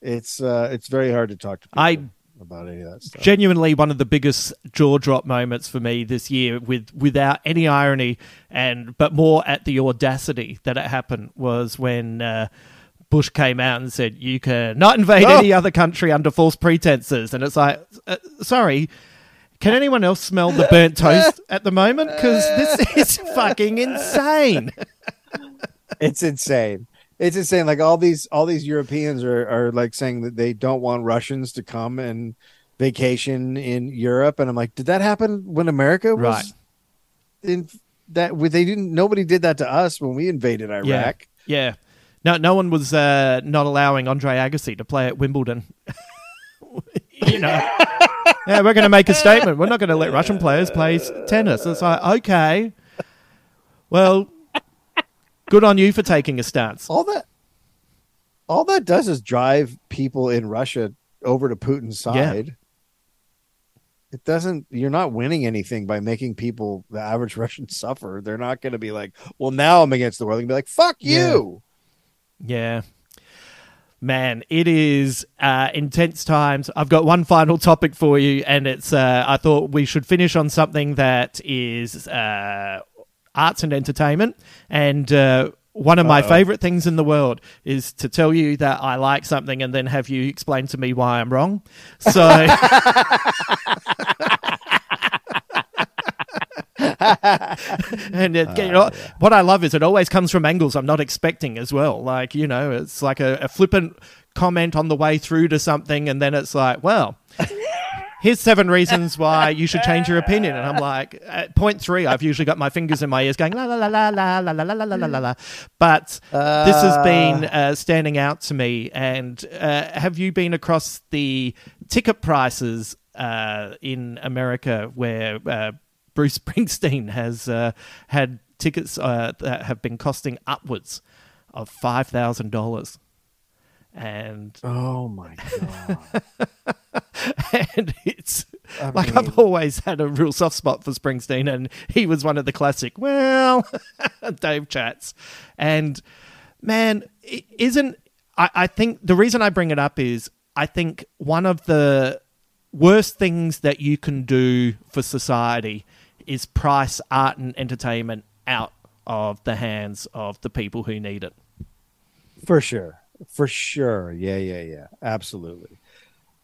It's uh it's very hard to talk to people I about any of that stuff. genuinely one of the biggest jaw drop moments for me this year with without any irony and but more at the audacity that it happened was when uh, Bush came out and said you can not invade any other country under false pretenses and it's like uh, sorry can anyone else smell the burnt toast at the moment? Because this is fucking insane. It's insane. It's insane. Like all these all these europeans are are like saying that they don't want russians to come and vacation in europe. And i'm like did that happen when america was Right. in that they didn't nobody did that to us when we invaded iraq. Yeah. Yeah no no one was uh, not allowing Andre Agassi to play at Wimbledon you know yeah, we're going to make a statement. We're not going to let Russian players play tennis. It's like, okay, well, good on you for taking a stance. all that all that does is drive people in russia over to putin's Yeah. side it doesn't you're not winning anything by making people the average russian suffer they're not going to be like well now i'm against the world they're going to be like fuck Yeah. you Yeah. Man, it is uh, intense times. I've got one final topic for you, and it's uh, I thought we should finish on something that is uh, arts and entertainment. And uh, one of my favorite things in the world is to tell you that I like something and then have you explain to me why I'm wrong. So. and it, you know, what I love is it always comes from angles I'm not expecting as well. Like you know, it's like a, a flippant comment on the way through to something, and then it's like, well, here's seven reasons why you should change your opinion. And I'm like, at point three, I've usually got my fingers in my ears going la la la la la la la la la la la la. But this has been uh, standing out to me. And uh, have you been across the ticket prices uh, in America where uh, Bruce Springsteen has uh, had tickets uh, that have been costing upwards of five thousand dollars? And Oh my god. and it's I like mean- I've always had a real soft spot for Springsteen, and he was one of the classic. Well, Dave chats, and man, it isn't I, I think the reason I bring it up is I think one of the worst things that you can do for society is price art and entertainment out of the hands of the people who need it. For sure. For sure. Yeah, yeah, yeah. Absolutely.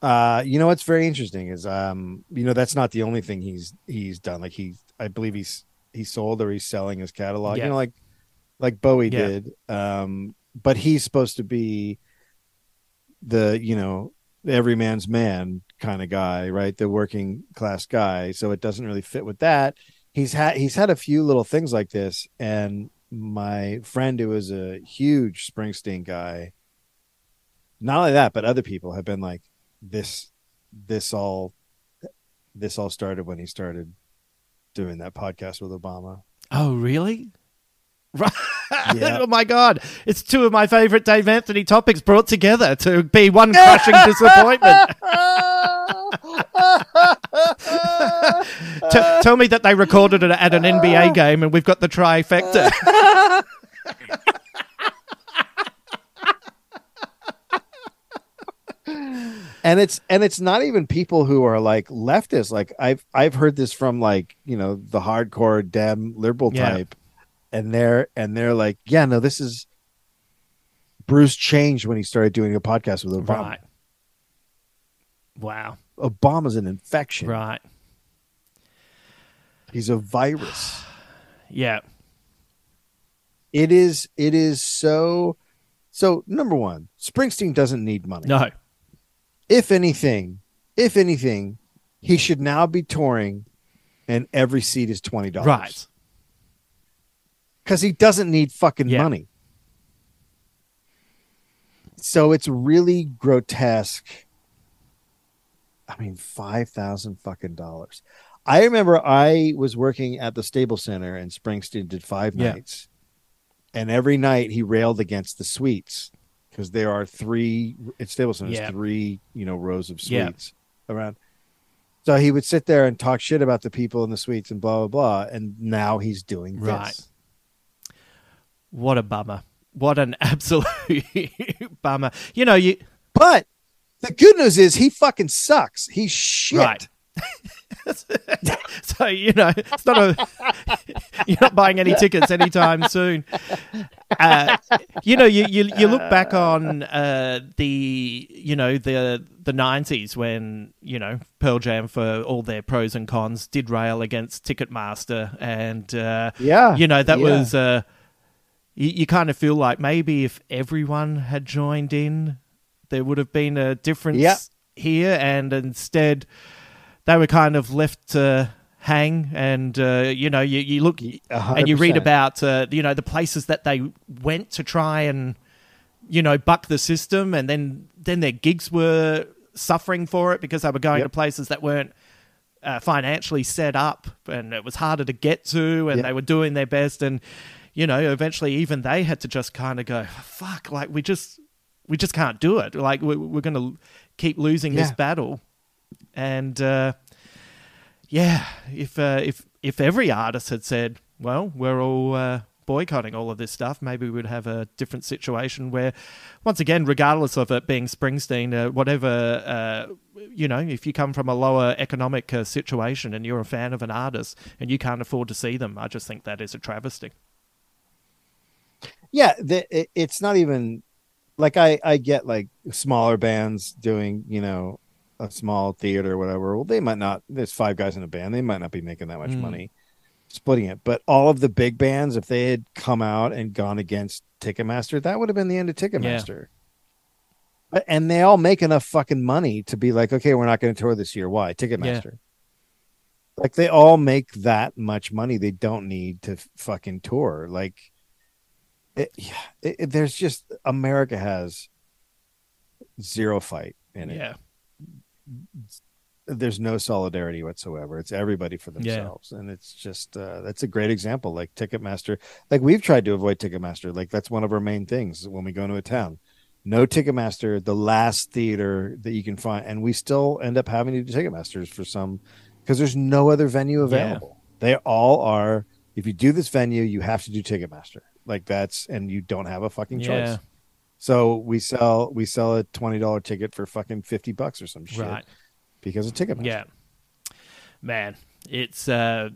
Uh, you know what's very interesting is um, you know, that's not the only thing he's he's done. Like he I believe he's he sold or he's selling his catalog, Yeah. you know, like like Bowie Yeah. did. Um, but he's supposed to be the, you know, every man's man kind of guy, right? The working class guy. So it doesn't really fit with that. He's had he's had a few little things like this, and my friend who is a huge Springsteen guy, not only that, but other people have been like, this, this all, this all started when he started doing that podcast with Obama. Oh, really? Right. Yeah. oh my god! It's two of my favorite Dave Anthony topics brought together to be one crushing disappointment. T- tell me that they recorded it at an NBA uh. game and we've got the trifecta. and it's and it's not even people who are like leftists like i've i've heard this from like you know the hardcore dem liberal Yeah. type and they're and they're like yeah no this is bruce changed when he started doing a podcast with obama right. Wow. obama's an infection Right. he's a virus Yeah. it is it is so so number one springsteen doesn't need money No. if anything if anything he should now be touring and every seat is $20 Right. Because he doesn't need fucking Yeah. money. So it's really grotesque. I mean, five thousand fucking dollars. I remember I was working at the Staples Center and Springsteen did five Yeah. nights, and every night he railed against the suites because there are three at Staples Center. Yeah. three you know rows of Yeah. suites around. So he would sit there and talk shit about the people in the suites and blah blah blah. And now he's doing this. What a bummer. What an absolute bummer. You know, you But the good news is he fucking sucks. He's shit. Right. so you know it's not a you're not buying any tickets anytime soon uh, you know you, you you look back on uh, the you know the the 90s when you know pearl jam for all their pros and cons did rail against ticketmaster and uh, Yeah, you know that yeah. was uh, you, you kind of feel like maybe if everyone had joined in there would have been a difference Yeah. here and instead they were kind of left to hang and uh, you know you, you look and you read about uh, you know the places that they went to try and you know buck the system and then then their gigs were suffering for it because they were going Yep. to places that weren't uh, financially set up and it was harder to get to and Yep. they were doing their best and you know eventually even they had to just kind of go fuck like we just we just can't do it. Like we're, we're going to keep losing this battle. And uh, yeah if uh, if if every artist had said well we're all uh, boycotting all of this stuff maybe we'd have a different situation where once again regardless of it being springsteen uh, whatever uh, you know if you come from a lower economic uh, situation and you're a fan of an artist and you can't afford to see them i just think that is a travesty Yeah, the, it, it's not even like I I get like smaller bands doing you know a small theater or whatever. Well, they might not. There's five guys in a band. They might not be making that much Mm. money splitting it. But all of the big bands, if they had come out and gone against Ticketmaster, that would have been the end of Ticketmaster. and they all make enough fucking money to be like, okay, we're not going to tour this year. Why? Ticketmaster. Like they all make that much money. They don't need to fucking tour. Like, it, yeah, it, it- there's just America has zero fight in it. Yeah. There's no solidarity whatsoever. It's everybody for Yeah. themselves, and it's just uh, that's a great example. Like Ticketmaster, like we've tried to avoid Ticketmaster. Like that's one of our main things when we go into a town. No Ticketmaster, the last theater that you can find, and we still end up having to do Ticketmasters for some because there's no other venue available. They all are. If you do this venue, you have to do Ticketmaster. Like that's, and you don't have a fucking choice. Yeah. So we sell we sell a twenty dollar ticket for fucking fifty bucks or some shit Right. because of ticket. Yeah. Man, it's uh,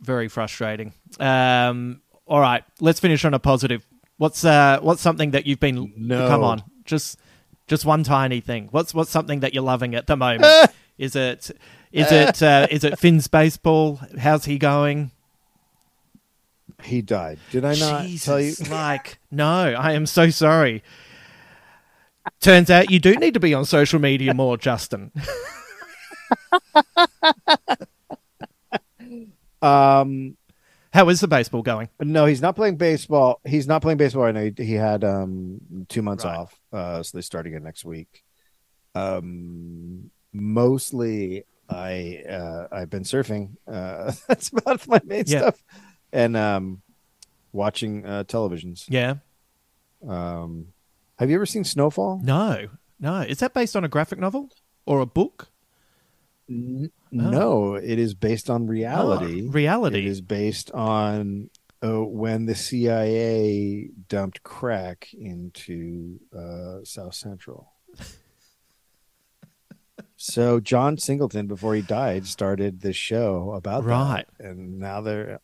very frustrating. Um, all right, let's finish on a positive. What's uh, what's something that you've been? No. Come on, just just one tiny thing. What's what's something that you're loving at the moment? is it is it uh, is it Finn's baseball? How's he going? He died. Did I not Jesus, tell you? like, no, I am so sorry. Turns out you do need to be on social media more, Justin. Um, How is the baseball going? no, he's not playing baseball. He's not playing baseball right now. He, he had um two months Right. off, uh, so they start again next week. Um, mostly I uh I've been surfing. Uh, that's about my main Yeah. stuff, and um, watching uh televisions. Yeah. Um, have you ever seen Snowfall? No, no. Is that based on a graphic novel or a book? N- No, it is based on reality. Oh, reality. It is based on uh, when the CIA dumped crack into uh, South Central. so John Singleton, before he died, started this show about Right. that, and now they're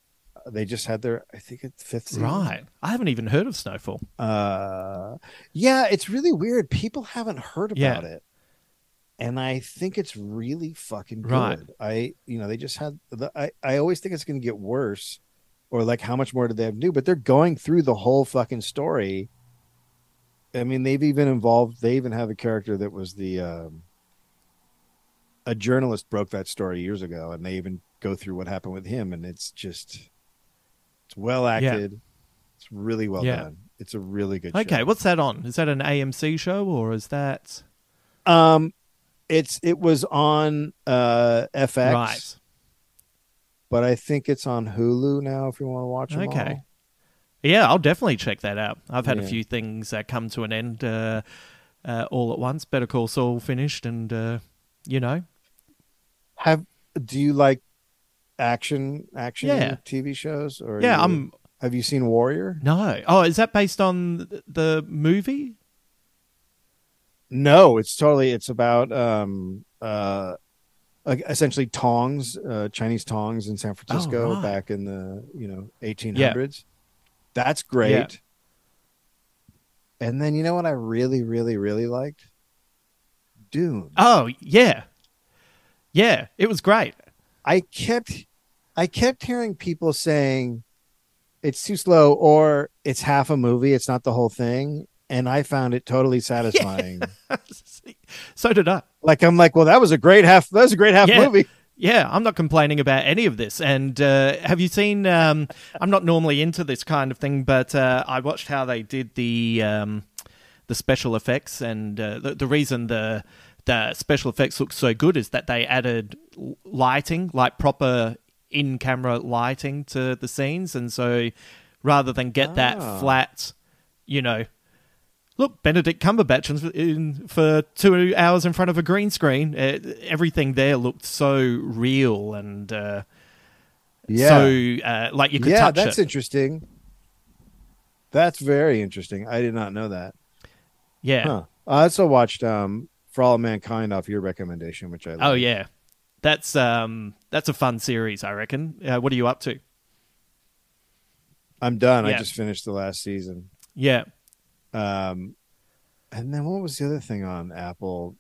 they just had their I think it's fifth season. Right. I haven't even heard of Snowfall. Uh, yeah, it's really weird. People haven't heard Yeah. about it, and I think it's really fucking good. Right. I, you know, they just had. The, I, I always think it's going to get worse, or like how much more do they have to do? But they're going through the whole fucking story. I mean, they've even involved. They even have a character that was the. Um, a journalist broke that story years ago, and they even go through what happened with him, and it's just, it's well acted. It's really well Yeah. done. It's a really good. Show. Okay, show. what's that on? Is that an AMC show or is that Um, it's it was on uh FX, right? but I think it's on Hulu now. If you want to watch them Okay. all. Yeah, I'll definitely check that out. I've had a few things uh, come to an end uh, uh, all at once. Better Call Saul finished, and uh, you know, Have do you like action action Yeah. TV shows or yeah, you- I'm Have you seen Warrior? no. Oh, is that based on the movie? No, it's totally. It's about um uh like essentially tongs, uh Chinese tongs in San Francisco Oh, right. back in the you know 1800s. That's great. Yeah. And then you know what I really, really, really liked? Dune. Oh, yeah, yeah. It was great. I kept I kept hearing people saying it's too slow or it's half a movie, it's not the whole thing. And I found it totally satisfying. so did I. Like I'm like, well, that was a great half that was a great half Yeah. movie. Yeah, I'm not complaining about any of this. And uh, have you seen? Um, I'm not normally into this kind of thing, but uh, I watched how they did the um, the special effects, and uh, the, the reason the the special effects look so good is that they added lighting, like proper in camera lighting to the scenes, and so rather than get that Ah. flat, you know. Look, Benedict Cumberbatch in, for two hours in front of a green screen. Uh, everything there looked so real and uh, Yeah. so uh, like you could yeah, touch that's interesting. That's very interesting. I did not know that. Yeah. Huh. I also watched um For All Mankind off your recommendation, which I Oh yeah, that's um that's a fun series. I reckon. Uh, what are you up to? I'm done. I just finished the last season. Yeah. Um and then what was the other thing on Apple?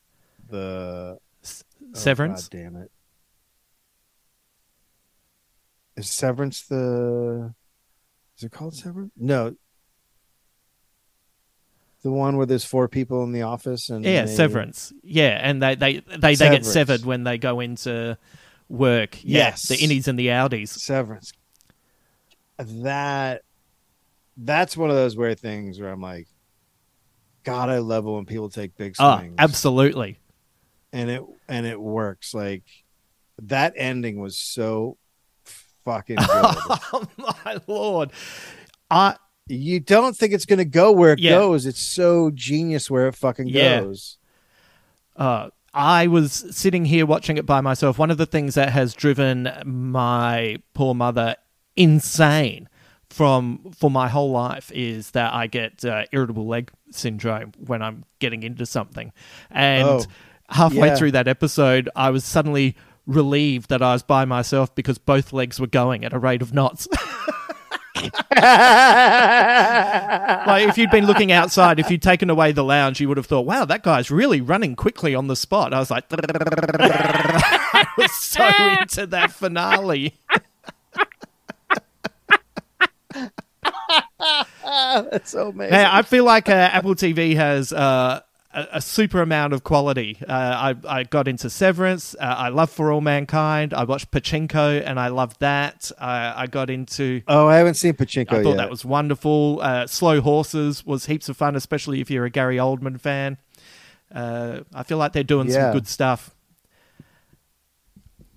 The oh, Severance. God damn it. Is Severance the is it called Severance? No. The one where there's four people in the office and Yeah, they- Severance. Yeah, and they they they, they get severed when they go into work. Yeah, Yes. the innies and the outies. Severance. That that's one of those weird things where I'm like, God, I love it when people take big ah, swings. Oh, absolutely. and it and it works. Like that ending was so fucking good. Oh my lord. I you don't think it's gonna go where it Yeah. goes. It's so genius where it fucking Yeah. goes. uh, I was sitting here watching it by myself. One of the things that has driven my poor mother insane from for my whole life is that I get uh, irritable leg syndrome when I'm getting into something. And Oh, halfway yeah. through that episode, I was suddenly relieved that I was by myself because both legs were going at a rate of knots. like if you'd been looking outside, if you'd taken away the lounge, you would have thought, "Wow, that guy's really running quickly on the spot." I was like, I was so into that finale. That's so amazing. Hey, I feel like uh, Apple TV has uh, a, a super amount of quality. Uh, I I got into Severance. Uh, I love For All Mankind. I watched Pachinko, and I loved that. Uh, I got into. oh, I haven't seen Pachinko I thought yet. that was wonderful. Uh, Slow Horses was heaps of fun, especially if you're a Gary Oldman fan. Uh, I feel like they're doing Yeah. some good stuff.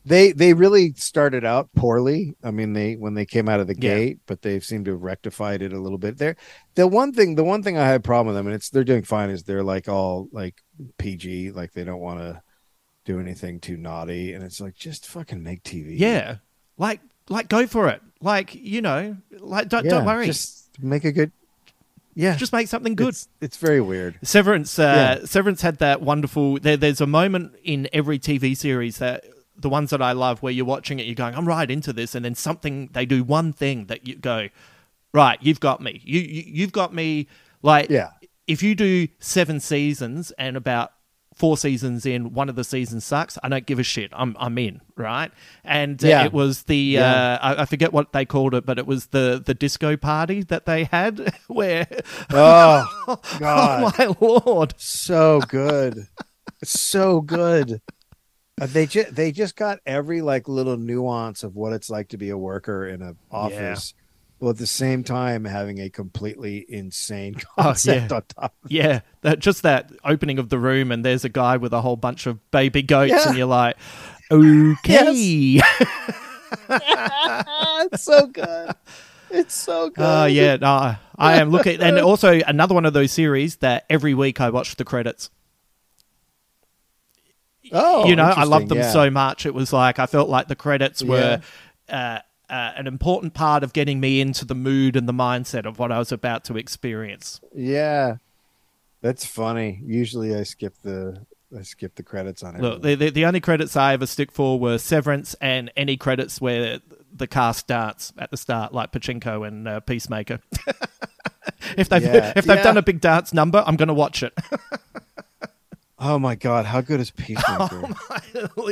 They they really started out poorly. I mean, they when they came out of the Yeah. gate, but they've seemed to have rectified it a little bit. There, the one thing, the one thing I had a problem with them, and it's they're doing fine, is they're like all like PG, like they don't want to do anything too naughty, and it's like just fucking make TV. Yeah, like like go for it. Like you know, like don't Yeah, don't worry. just make a good. Yeah, Just make something good. It's, it's very weird. Severance, uh, Yeah. Severance had that wonderful. There, there's a moment in every TV series that the ones that I love where you're watching it, you're going, I'm right into this, and then something they do one thing that you go, right, you've got me. You, you you've got me. Like, Yeah. if you do seven seasons and about four seasons in, one of the seasons sucks, I don't give a shit. I'm I'm in, right? And uh, Yeah. it was the Yeah. uh, I, I forget what they called it, but it was the the disco party that they had where. Oh God, Oh my lord! so good, so good. Uh, they just they just got every like little nuance of what it's like to be a worker in an office, while at the same time having a completely insane Oh, concept yeah. on top. Yeah, that just that opening of the room, and there's a guy with a whole bunch of baby goats, Yeah. and you're like, okay. it's so good. It's so good. Oh yeah, no, I am looking, and also another one of those series that every week I watch the credits. Oh, you know, I loved them yeah. so much. It was like I felt like the credits were uh, uh, an important part of getting me into the mood and the mindset of what I was about to experience. Yeah, that's funny. Usually, I skip the I skip the credits on it. Look, the, the the only credits I ever stick for were Severance and any credits where the cast starts at the start, like Pachinko and uh, Peacemaker. if they've Yeah. if they've Yeah. done a big dance number, I'm going to watch it. Oh my god, how good is Peacemaker?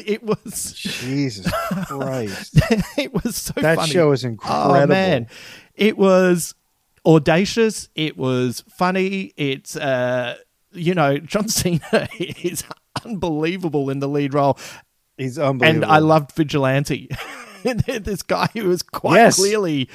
it was Jesus Christ. it was so That funny. show is Oh incredible. man, it was audacious. It was funny. It's uh, you know, John Cena is unbelievable in the lead role, He's and. I loved Vigilante. this guy who was quite Yes. clearly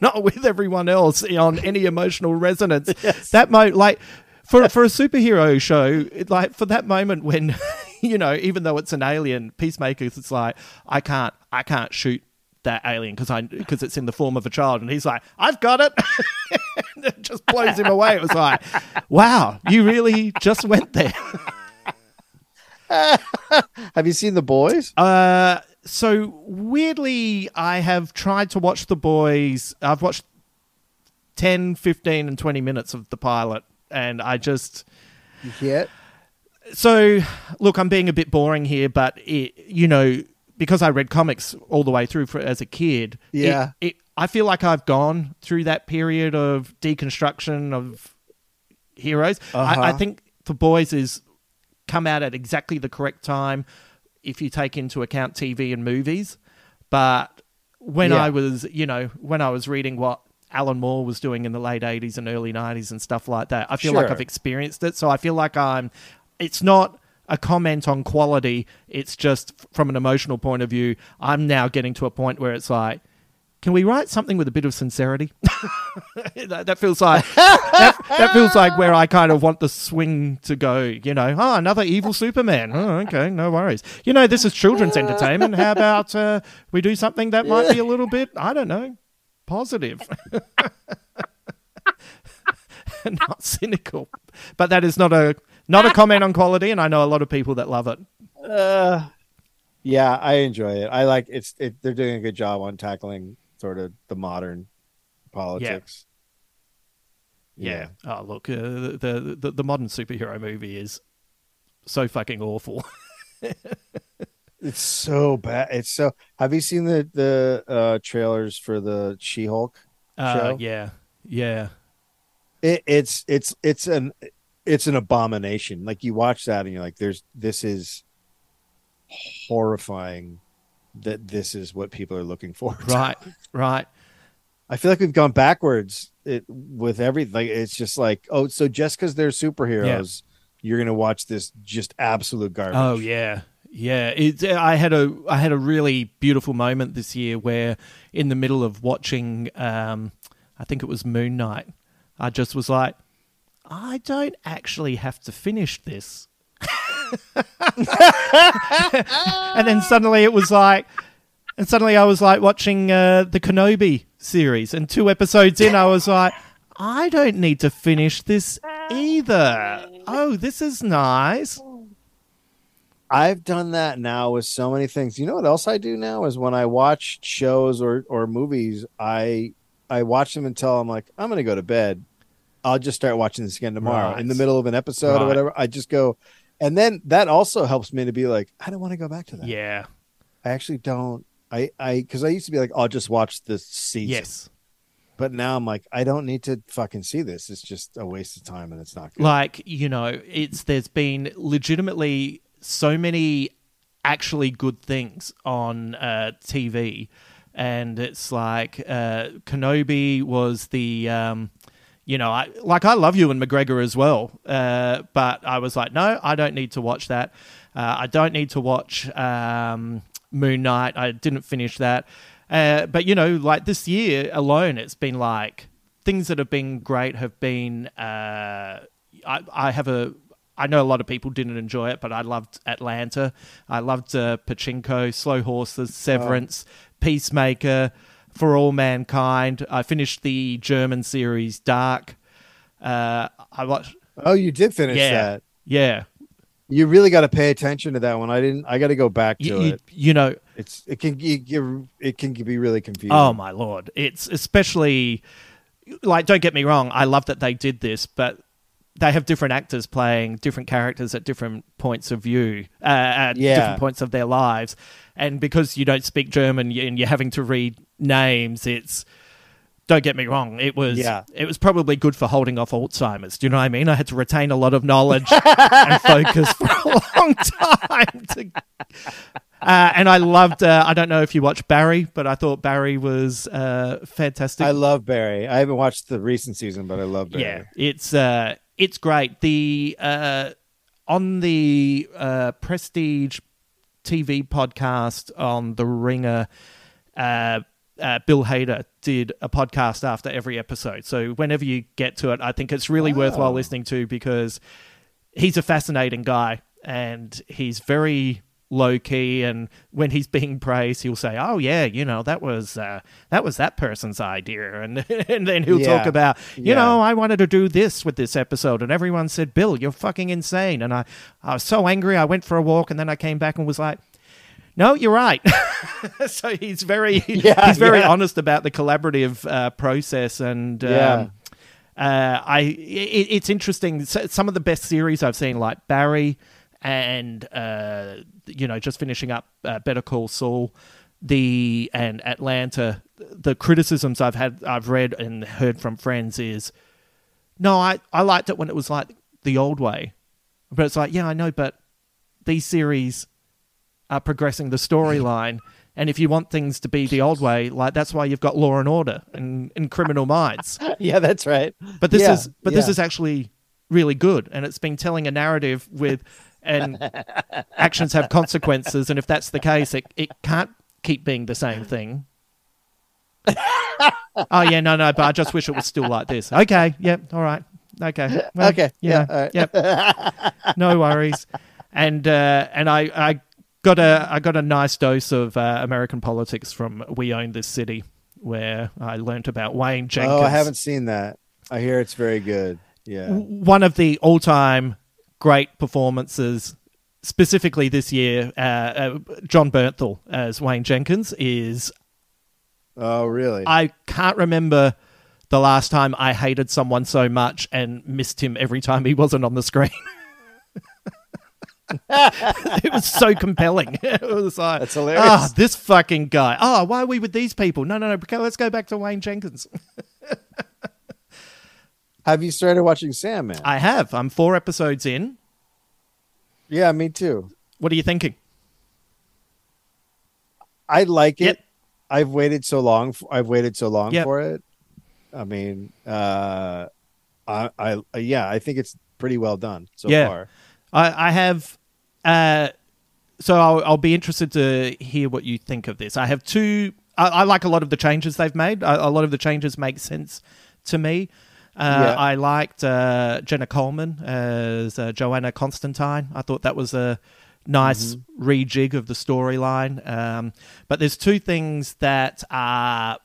not with everyone else on any emotional resonance. That mo like for for a superhero show, it, like for that moment when you know, even though it's an alien, Peacemakers, it's like I can't I can't shoot that alien because I because it's in the form of a child, and he's like, I've got it. and it just blows him away. It was like, wow, you really just went there. Have you seen the boys? Uh, so weirdly, I have tried to watch The Boys. I've watched 10, 15, and 20 minutes of the pilot, and I just. Yet? So, look, I'm being a bit boring here, but it, you know, because I read comics all the way through for, as a kid, Yeah. it, I feel like I've gone through that period of deconstruction of heroes. I, I Uh-huh. think The Boys is come out at exactly the correct time if you take into account TV and movies. But when Yeah. I was, you know, when I was reading what Alan Moore was doing in the late 80s and early 90s and stuff like that. I feel like I've experienced it. So I feel like I'm, it's not a comment on quality. It's just from an emotional point of view, I'm now getting to a point where it's like, can we write something with a bit of sincerity? that, that feels like that, that feels like where I kind of want the swing to go. You know, oh, another evil Superman. Oh, okay, no worries. You know, this is children's entertainment. How about uh, we do something that might be a little bit, I don't know, positive, not cynical. But that is not a not a comment on quality, and I know a lot of people that love it. Uh, yeah, I enjoy it. I like it's. It, they're doing a good job on tackling sort of the modern politics. Yeah. yeah. Oh, look, uh, the, the the modern superhero movie is so fucking awful. It's so bad. It's so. Have you seen the the uh, trailers for the She Hulk Uh, yeah, yeah. It, it's it's it's an it's an abomination. Like you watch that and you're like, "There's this is horrifying." That this is what people are looking for. Right, right. I feel like we've gone backwards it, with everything. Like it's just like, oh, so just because they're superheroes, you're gonna watch this just absolute garbage. Oh yeah, yeah. It, I had a I had a really beautiful moment this year where, in the middle of watching, um, I think it was Moon Knight, I just was like, I don't actually have to finish this. and then suddenly it was like, and suddenly I was like watching uh, the Kenobi series, and two episodes in, I was like, I don't need to finish this either. Oh, this is nice. I've done that now with so many things. You know what else I do now is when I watch shows or or movies, I I watch them until I'm like, I'm gonna go to bed. I'll just start watching this again tomorrow. Right. In the middle of an episode or whatever, I just go and then that also helps me to be like, I don't want to go back to that. Yeah. I actually don't I I because I used to be like, I'll just watch this season. Yes. But now I'm like, I don't need to fucking see this. It's just a waste of time and it's not good. Like, you know, it's there's been legitimately so many actually good things on uh, TV. And it's like uh, Kenobi was the, um, you know, I like I love Ewan McGregor as well. Uh, but I was like, no, I don't need to watch that. Uh, I don't need to watch um, Moon Knight. I didn't finish that. Uh, but you know, like this year alone, it's been like things that have been great have been. Uh, I, I have a. I know a lot of people didn't enjoy it, but I loved Atlanta. I loved uh, Pachinko, Slow Horses, Severance, Peacemaker, For All Mankind. I finished the German series Dark. Uh, I watched. Oh, you did finish yeah, that. Yeah, You really got to pay attention to that one. I didn't. I got to go back to you, you, it. you know, It's it can you, it can be really confusing. Oh my lord! It's especially like don't get me wrong. I love that they did this, but they have different actors playing different characters at different points of view, uh, at Yeah. different points of their lives, and because you don't speak German and you're having to read names, it's. Don't get me wrong. It was Yeah. it was probably good for holding off Alzheimer's. Do you know what I mean? I had to retain a lot of knowledge and focus for a long time to uh, and I loved. Uh, I don't know if you watched Barry, but I thought Barry was uh, fantastic. I love Barry. I haven't watched the recent season, but I love Barry. yeah, it's uh, it's great. The uh, on the uh, Prestige TV podcast on the Ringer. Uh, uh, Bill Hader did a podcast after every episode. So whenever you get to it, I think it's really worthwhile listening to because he's a fascinating guy and he's very low key and when he's being praised he'll say oh yeah you know that was uh, that was that person's idea and and then he'll talk about you Yeah. know I wanted to do this with this episode and everyone said Bill you're fucking insane and I I was so angry I went for a walk and then I came back and was like no, you're right. so he's very Yeah, he's very yeah. honest about the collaborative uh, process and Yeah. um, uh, I it, it's interesting. Some of the best series I've seen, like Barry, and uh, you know, just finishing up uh, Better Call Saul, the and Atlanta. The criticisms I've had, I've read and heard from friends is, no, I I liked it when it was like the old way, but it's like, yeah, I know, but these series are progressing the storyline. And if you want things to be the old way, like that's why you've got Law and Order and, and Criminal Minds. yeah, that's right. But this Yeah, is but this is actually really good, and it's been telling a narrative with, and actions have consequences, and if that's the case, it it can't keep being the same thing. oh yeah, no, no, but I just wish it was still like this. Okay, yep, all right, okay, well, Okay, yeah, yeah, all right. yep, no worries. And uh, and I I got a I got a nice dose of uh, American politics from We Own This City, where I learnt about Wayne Jenkins. Oh, I haven't seen that. I hear it's very good. Yeah. one of the all-time great performances specifically this year uh, uh, jon bernthal as wayne jenkins is Oh, really? i can't remember the last time i hated someone so much and missed him every time he wasn't on the screen. It was so compelling. It was like That's hilarious. ah this fucking guy. Oh why are we with these people? No no no let's go back to wayne jenkins Have you started watching Sandman? i have i'm four episodes in yeah, me too. what are you thinking I like it. Yep. I've waited so long. f I've waited so long Yep. for it. I mean, uh, I, I, yeah, I think it's pretty well done so Yeah. far. I, I have. Uh, so I'll, I'll be interested to hear what you think of this. I have two. I, I like a lot of the changes they've made. A, a lot of the changes make sense to me. Uh, Yeah. I liked uh, Jenna Coleman as uh, Johanna Constantine. I thought that was a nice rejig of the storyline. Um, but there's two things that are,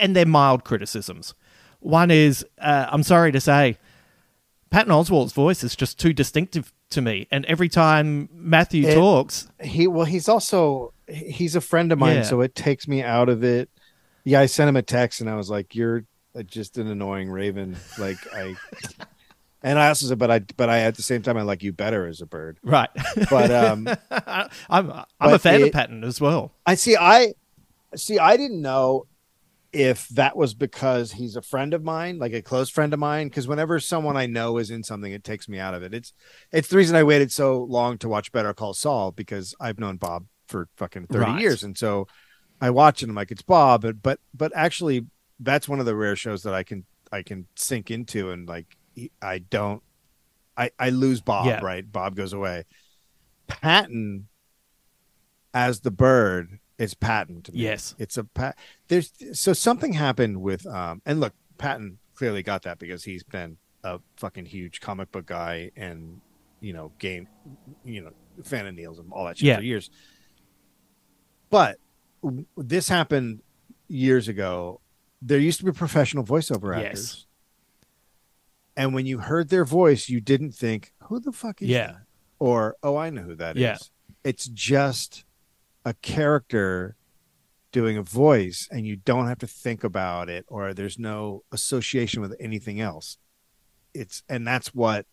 and they're mild criticisms. One is, uh, I'm sorry to say, Patton Oswalt's voice is just too distinctive to me, and every time Matthew It- talks, He, well, he's also he's a friend of mine, Yeah. so it takes me out of it. Yeah, I sent him a text and I was like, "You're just an annoying raven." Like I, and I also said, "But I, but I at the same time, I like you better as a bird." right? But um, I'm I'm a fan of Patton as well. I see. I see. I didn't know if that was because he's a friend of mine, like a close friend of mine. Because whenever someone I know is in something, it takes me out of it. It's it's the reason I waited so long to watch Better Call Saul because I've known Bob for fucking thirty Right. years, and so I watch it. and I'm like, it's Bob, but but but actually, that's one of the rare shows that I can I can sink into, and like I don't. I, I lose Bob, Yeah. right? Bob goes away. Patton as the bird is Patton to me. Yes. It's a pat there's so something happened with um and look, Patton clearly got that because he's been a fucking huge comic book guy and you know, game you know, fan of Neil's and all that shit Yeah. for years. But w- this happened years ago. There used to be professional voiceover Yes. actors. And when you heard their voice, you didn't think, who the fuck is Yeah. that? Or, oh, I know who that is. Yeah. It's just a character doing a voice, and you don't have to think about it, or there's no association with anything else. It's, and that's what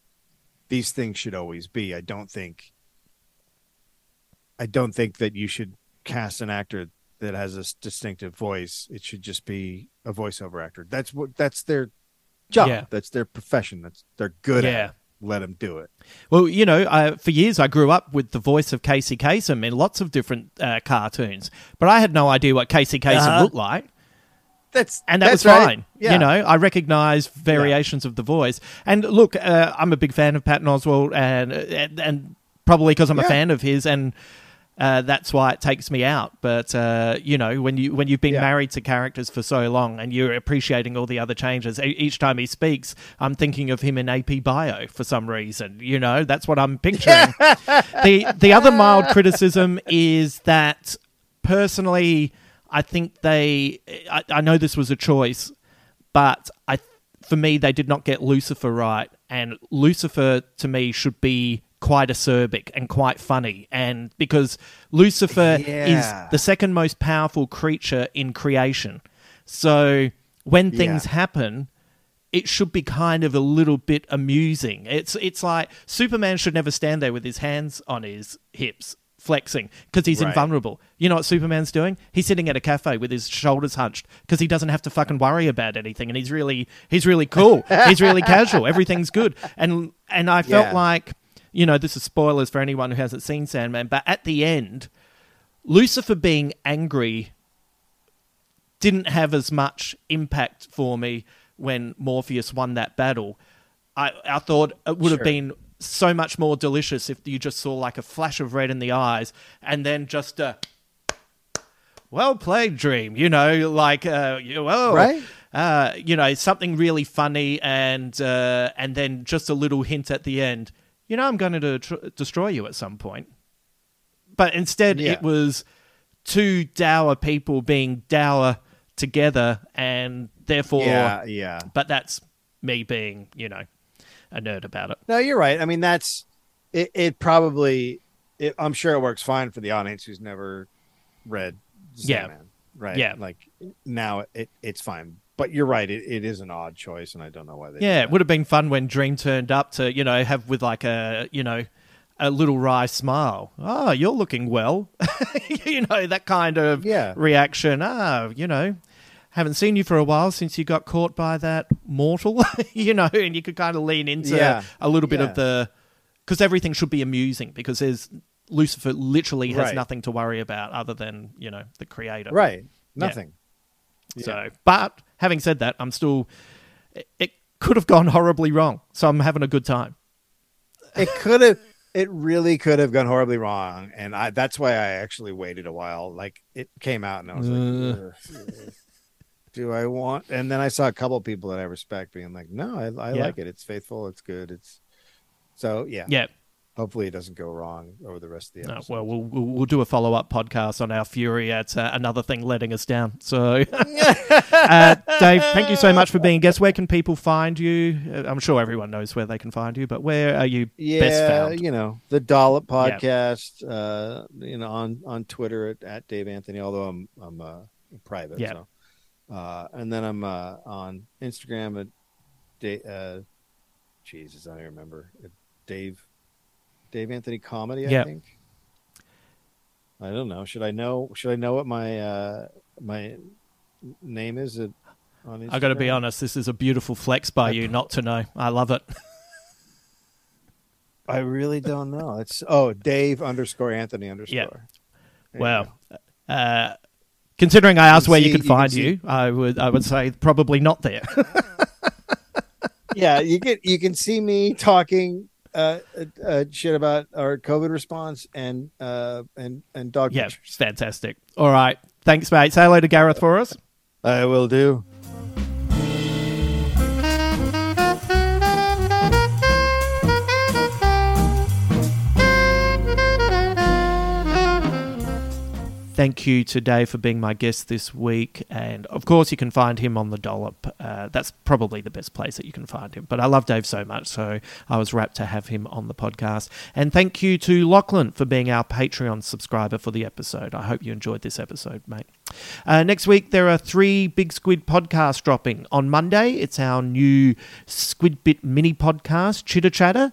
these things should always be. I don't think, I don't think that you should cast an actor that has a s- distinctive voice. It should just be a voiceover actor. That's what, that's their job. Yeah. That's their profession. That's, they're good Yeah. at it. Let them do it. Well, you know, uh, for years I grew up with the voice of Casey Kasem in lots of different uh, cartoons, but I had no idea what Casey Kasem Uh-huh. looked like. That's and that that's was right. fine. Yeah. You know, I recognize variations of the voice. And look, uh, I'm a big fan of Patton Oswalt, and and, and probably because I'm a fan of his, and uh, that's why it takes me out. But uh, you know, when you when you've been Yeah. married to characters for so long, and you're appreciating all the other changes, each time he speaks, I'm thinking of him in AP Bio for some reason. You know, that's what I'm picturing. the the other mild criticism is that personally, I think they. I, I know this was a choice, but I, for me, they did not get Lucifer right, and Lucifer to me should be quite acerbic and quite funny, and because Lucifer Yeah. is the second most powerful creature in creation, so when things Yeah. happen. It should be kind of a little bit amusing. It's it's like Superman should never stand there with his hands on his hips flexing because he's Right. invulnerable. You know what Superman's doing? He's sitting at a cafe with his shoulders hunched because he doesn't have to fucking worry about anything, and he's really he's really cool. he's really casual. Everything's good, and and I felt Yeah. like you know this is spoilers for anyone who hasn't seen Sandman, but at the end. Lucifer being angry didn't have as much impact for me when Morpheus won that battle. I, I thought it would have been so much more delicious if you just saw like a flash of red in the eyes and then just a well played dream, you know, like uh, you, oh, Right. uh, you know, something really funny and uh, and then just a little hint at the end. You know, I'm going to tr- destroy you at some point. But instead, Yeah. it was two dour people being dour together, and therefore, Yeah, yeah. But that's me being, you know, a nerd about it. No, you're right. I mean, that's it. It probably, it, I'm sure it works fine for the audience who's never read Yeah. Sandman, right? Yeah. like now it it's fine. But you're right. It, it is an odd choice, and I don't know why they. Yeah, it would have been fun when Dream turned up to, you know, have with like a, you know, a little wry smile. Oh, you're looking well. you know, that kind of Yeah. reaction. Ah, you know, haven't seen you for a while since you got caught by that mortal, you know, and you could kind of lean into Yeah. a little bit Yeah. of the, because everything should be amusing because there's, Lucifer literally has Right. nothing to worry about other than, you know, the creator. Right. Nothing. So, but having said that, I'm still, it, could have gone horribly wrong. So I'm having a good time. It could have. It really could have gone horribly wrong, and I. That's why I actually waited a while. Like it came out, and I was like, Uh. "Ugh, ugh. "Do I want?" And then I saw a couple people that I respect being like, "No, I, I Yeah. like it. It's faithful. It's good. It's." So yeah, Yeah. Hopefully, it doesn't go wrong over the rest of the episode. well, we'll we'll we'll do a follow up podcast on our fury at uh, another thing letting us down. So, uh, Dave, thank you so much for being a guest. Where can people find you? Uh, I'm sure everyone knows where they can find you, but where are you yeah, best found? you know the Dollop Yeah. podcast. Uh, you know on on Twitter at, at Dave Anthony. Although I'm I'm uh, private. Yeah. So. Uh, and then I'm uh, on Instagram at Dave. Uh, Jesus, I don't even remember. Dave Dave Anthony comedy. Yeah. I think. I don't know. Should I know? Should I know what my uh, my name is? On I got to be honest. This is a beautiful flex by you not to know. I love it. I really don't know. It's oh Dave underscore Anthony underscore. Yeah. There Well, uh, considering I asked where you could you find you, I would I would say probably not there. yeah, you can you can see me talking uh, uh, uh shit about our COVID response and uh and and dog yeah, pictures. fantastic. All right, thanks, mate. Say hello to Gareth for us. I will do. Thank you to Dave for being my guest this week. And of course, you can find him on the Dollop. Uh, that's probably the best place that you can find him. But I love Dave so much, so I was rapt to have him on the podcast. And thank you to Lachlan for being our Patreon subscriber for the episode. I hope you enjoyed this episode, mate. Uh, next week, there are three Big Squid podcasts dropping. On Monday, it's our new Squid Bit mini podcast, Chitter Chatter.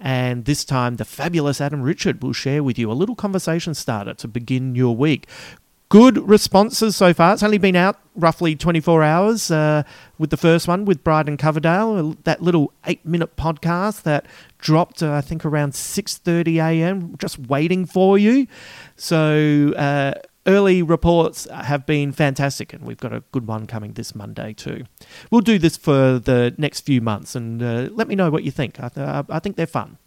And this time, the fabulous Adam Richard will share with you a little conversation starter to begin your week. Good responses so far. It's only been out roughly 24 hours uh, with the first one with Bryden Coverdale, that little eight-minute podcast that dropped, uh, I think, around 6:30 a.m. Just waiting for you. So uh, early reports have been fantastic, and we've got a good one coming this Monday too. We'll do this for the next few months, and uh, let me know what you think. I, th- I think they're fun.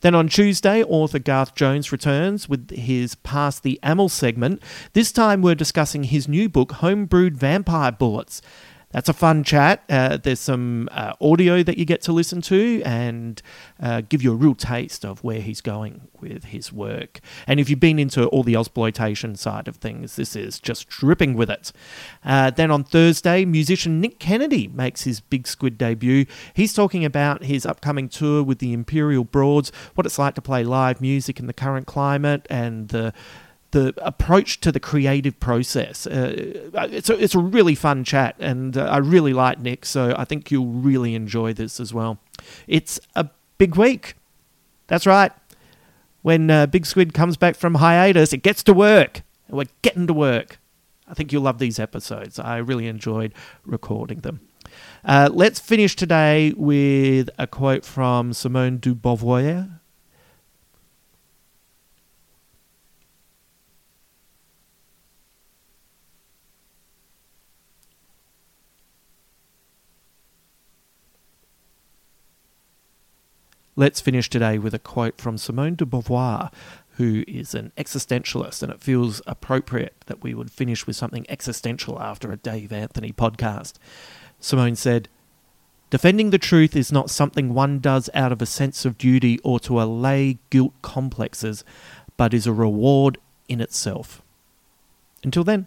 Then on Tuesday, author Garth Jones returns with his Past the Amel segment. This time we're discussing his new book, Homebrewed Vampire Bullets. That's a fun chat. Uh, there's some uh, audio that you get to listen to and uh, give you a real taste of where he's going with his work. And if you've been into all the exploitation side of things, this is just dripping with it. Uh, then on Thursday, musician Nick Kennedy makes his Big Squid debut. He's talking about his upcoming tour with the Imperial Broads, what it's like to play live music in the current climate, and the the approach to the creative process. Uh, it's a, it's a really fun chat, and uh, I really like Nick, so I think you'll really enjoy this as well. It's a big week. That's right. When uh, Big Squid comes back from hiatus, it gets to work. We're getting to work. I think you'll love these episodes. I really enjoyed recording them. Uh, let's finish today with a quote from Simone de Beauvoir. Let's finish today with a quote from Simone de Beauvoir, who is an existentialist, and it feels appropriate that we would finish with something existential after a Dave Anthony podcast. Simone said, Defending the truth is not something one does out of a sense of duty or to allay guilt complexes, but is a reward in itself. Until then.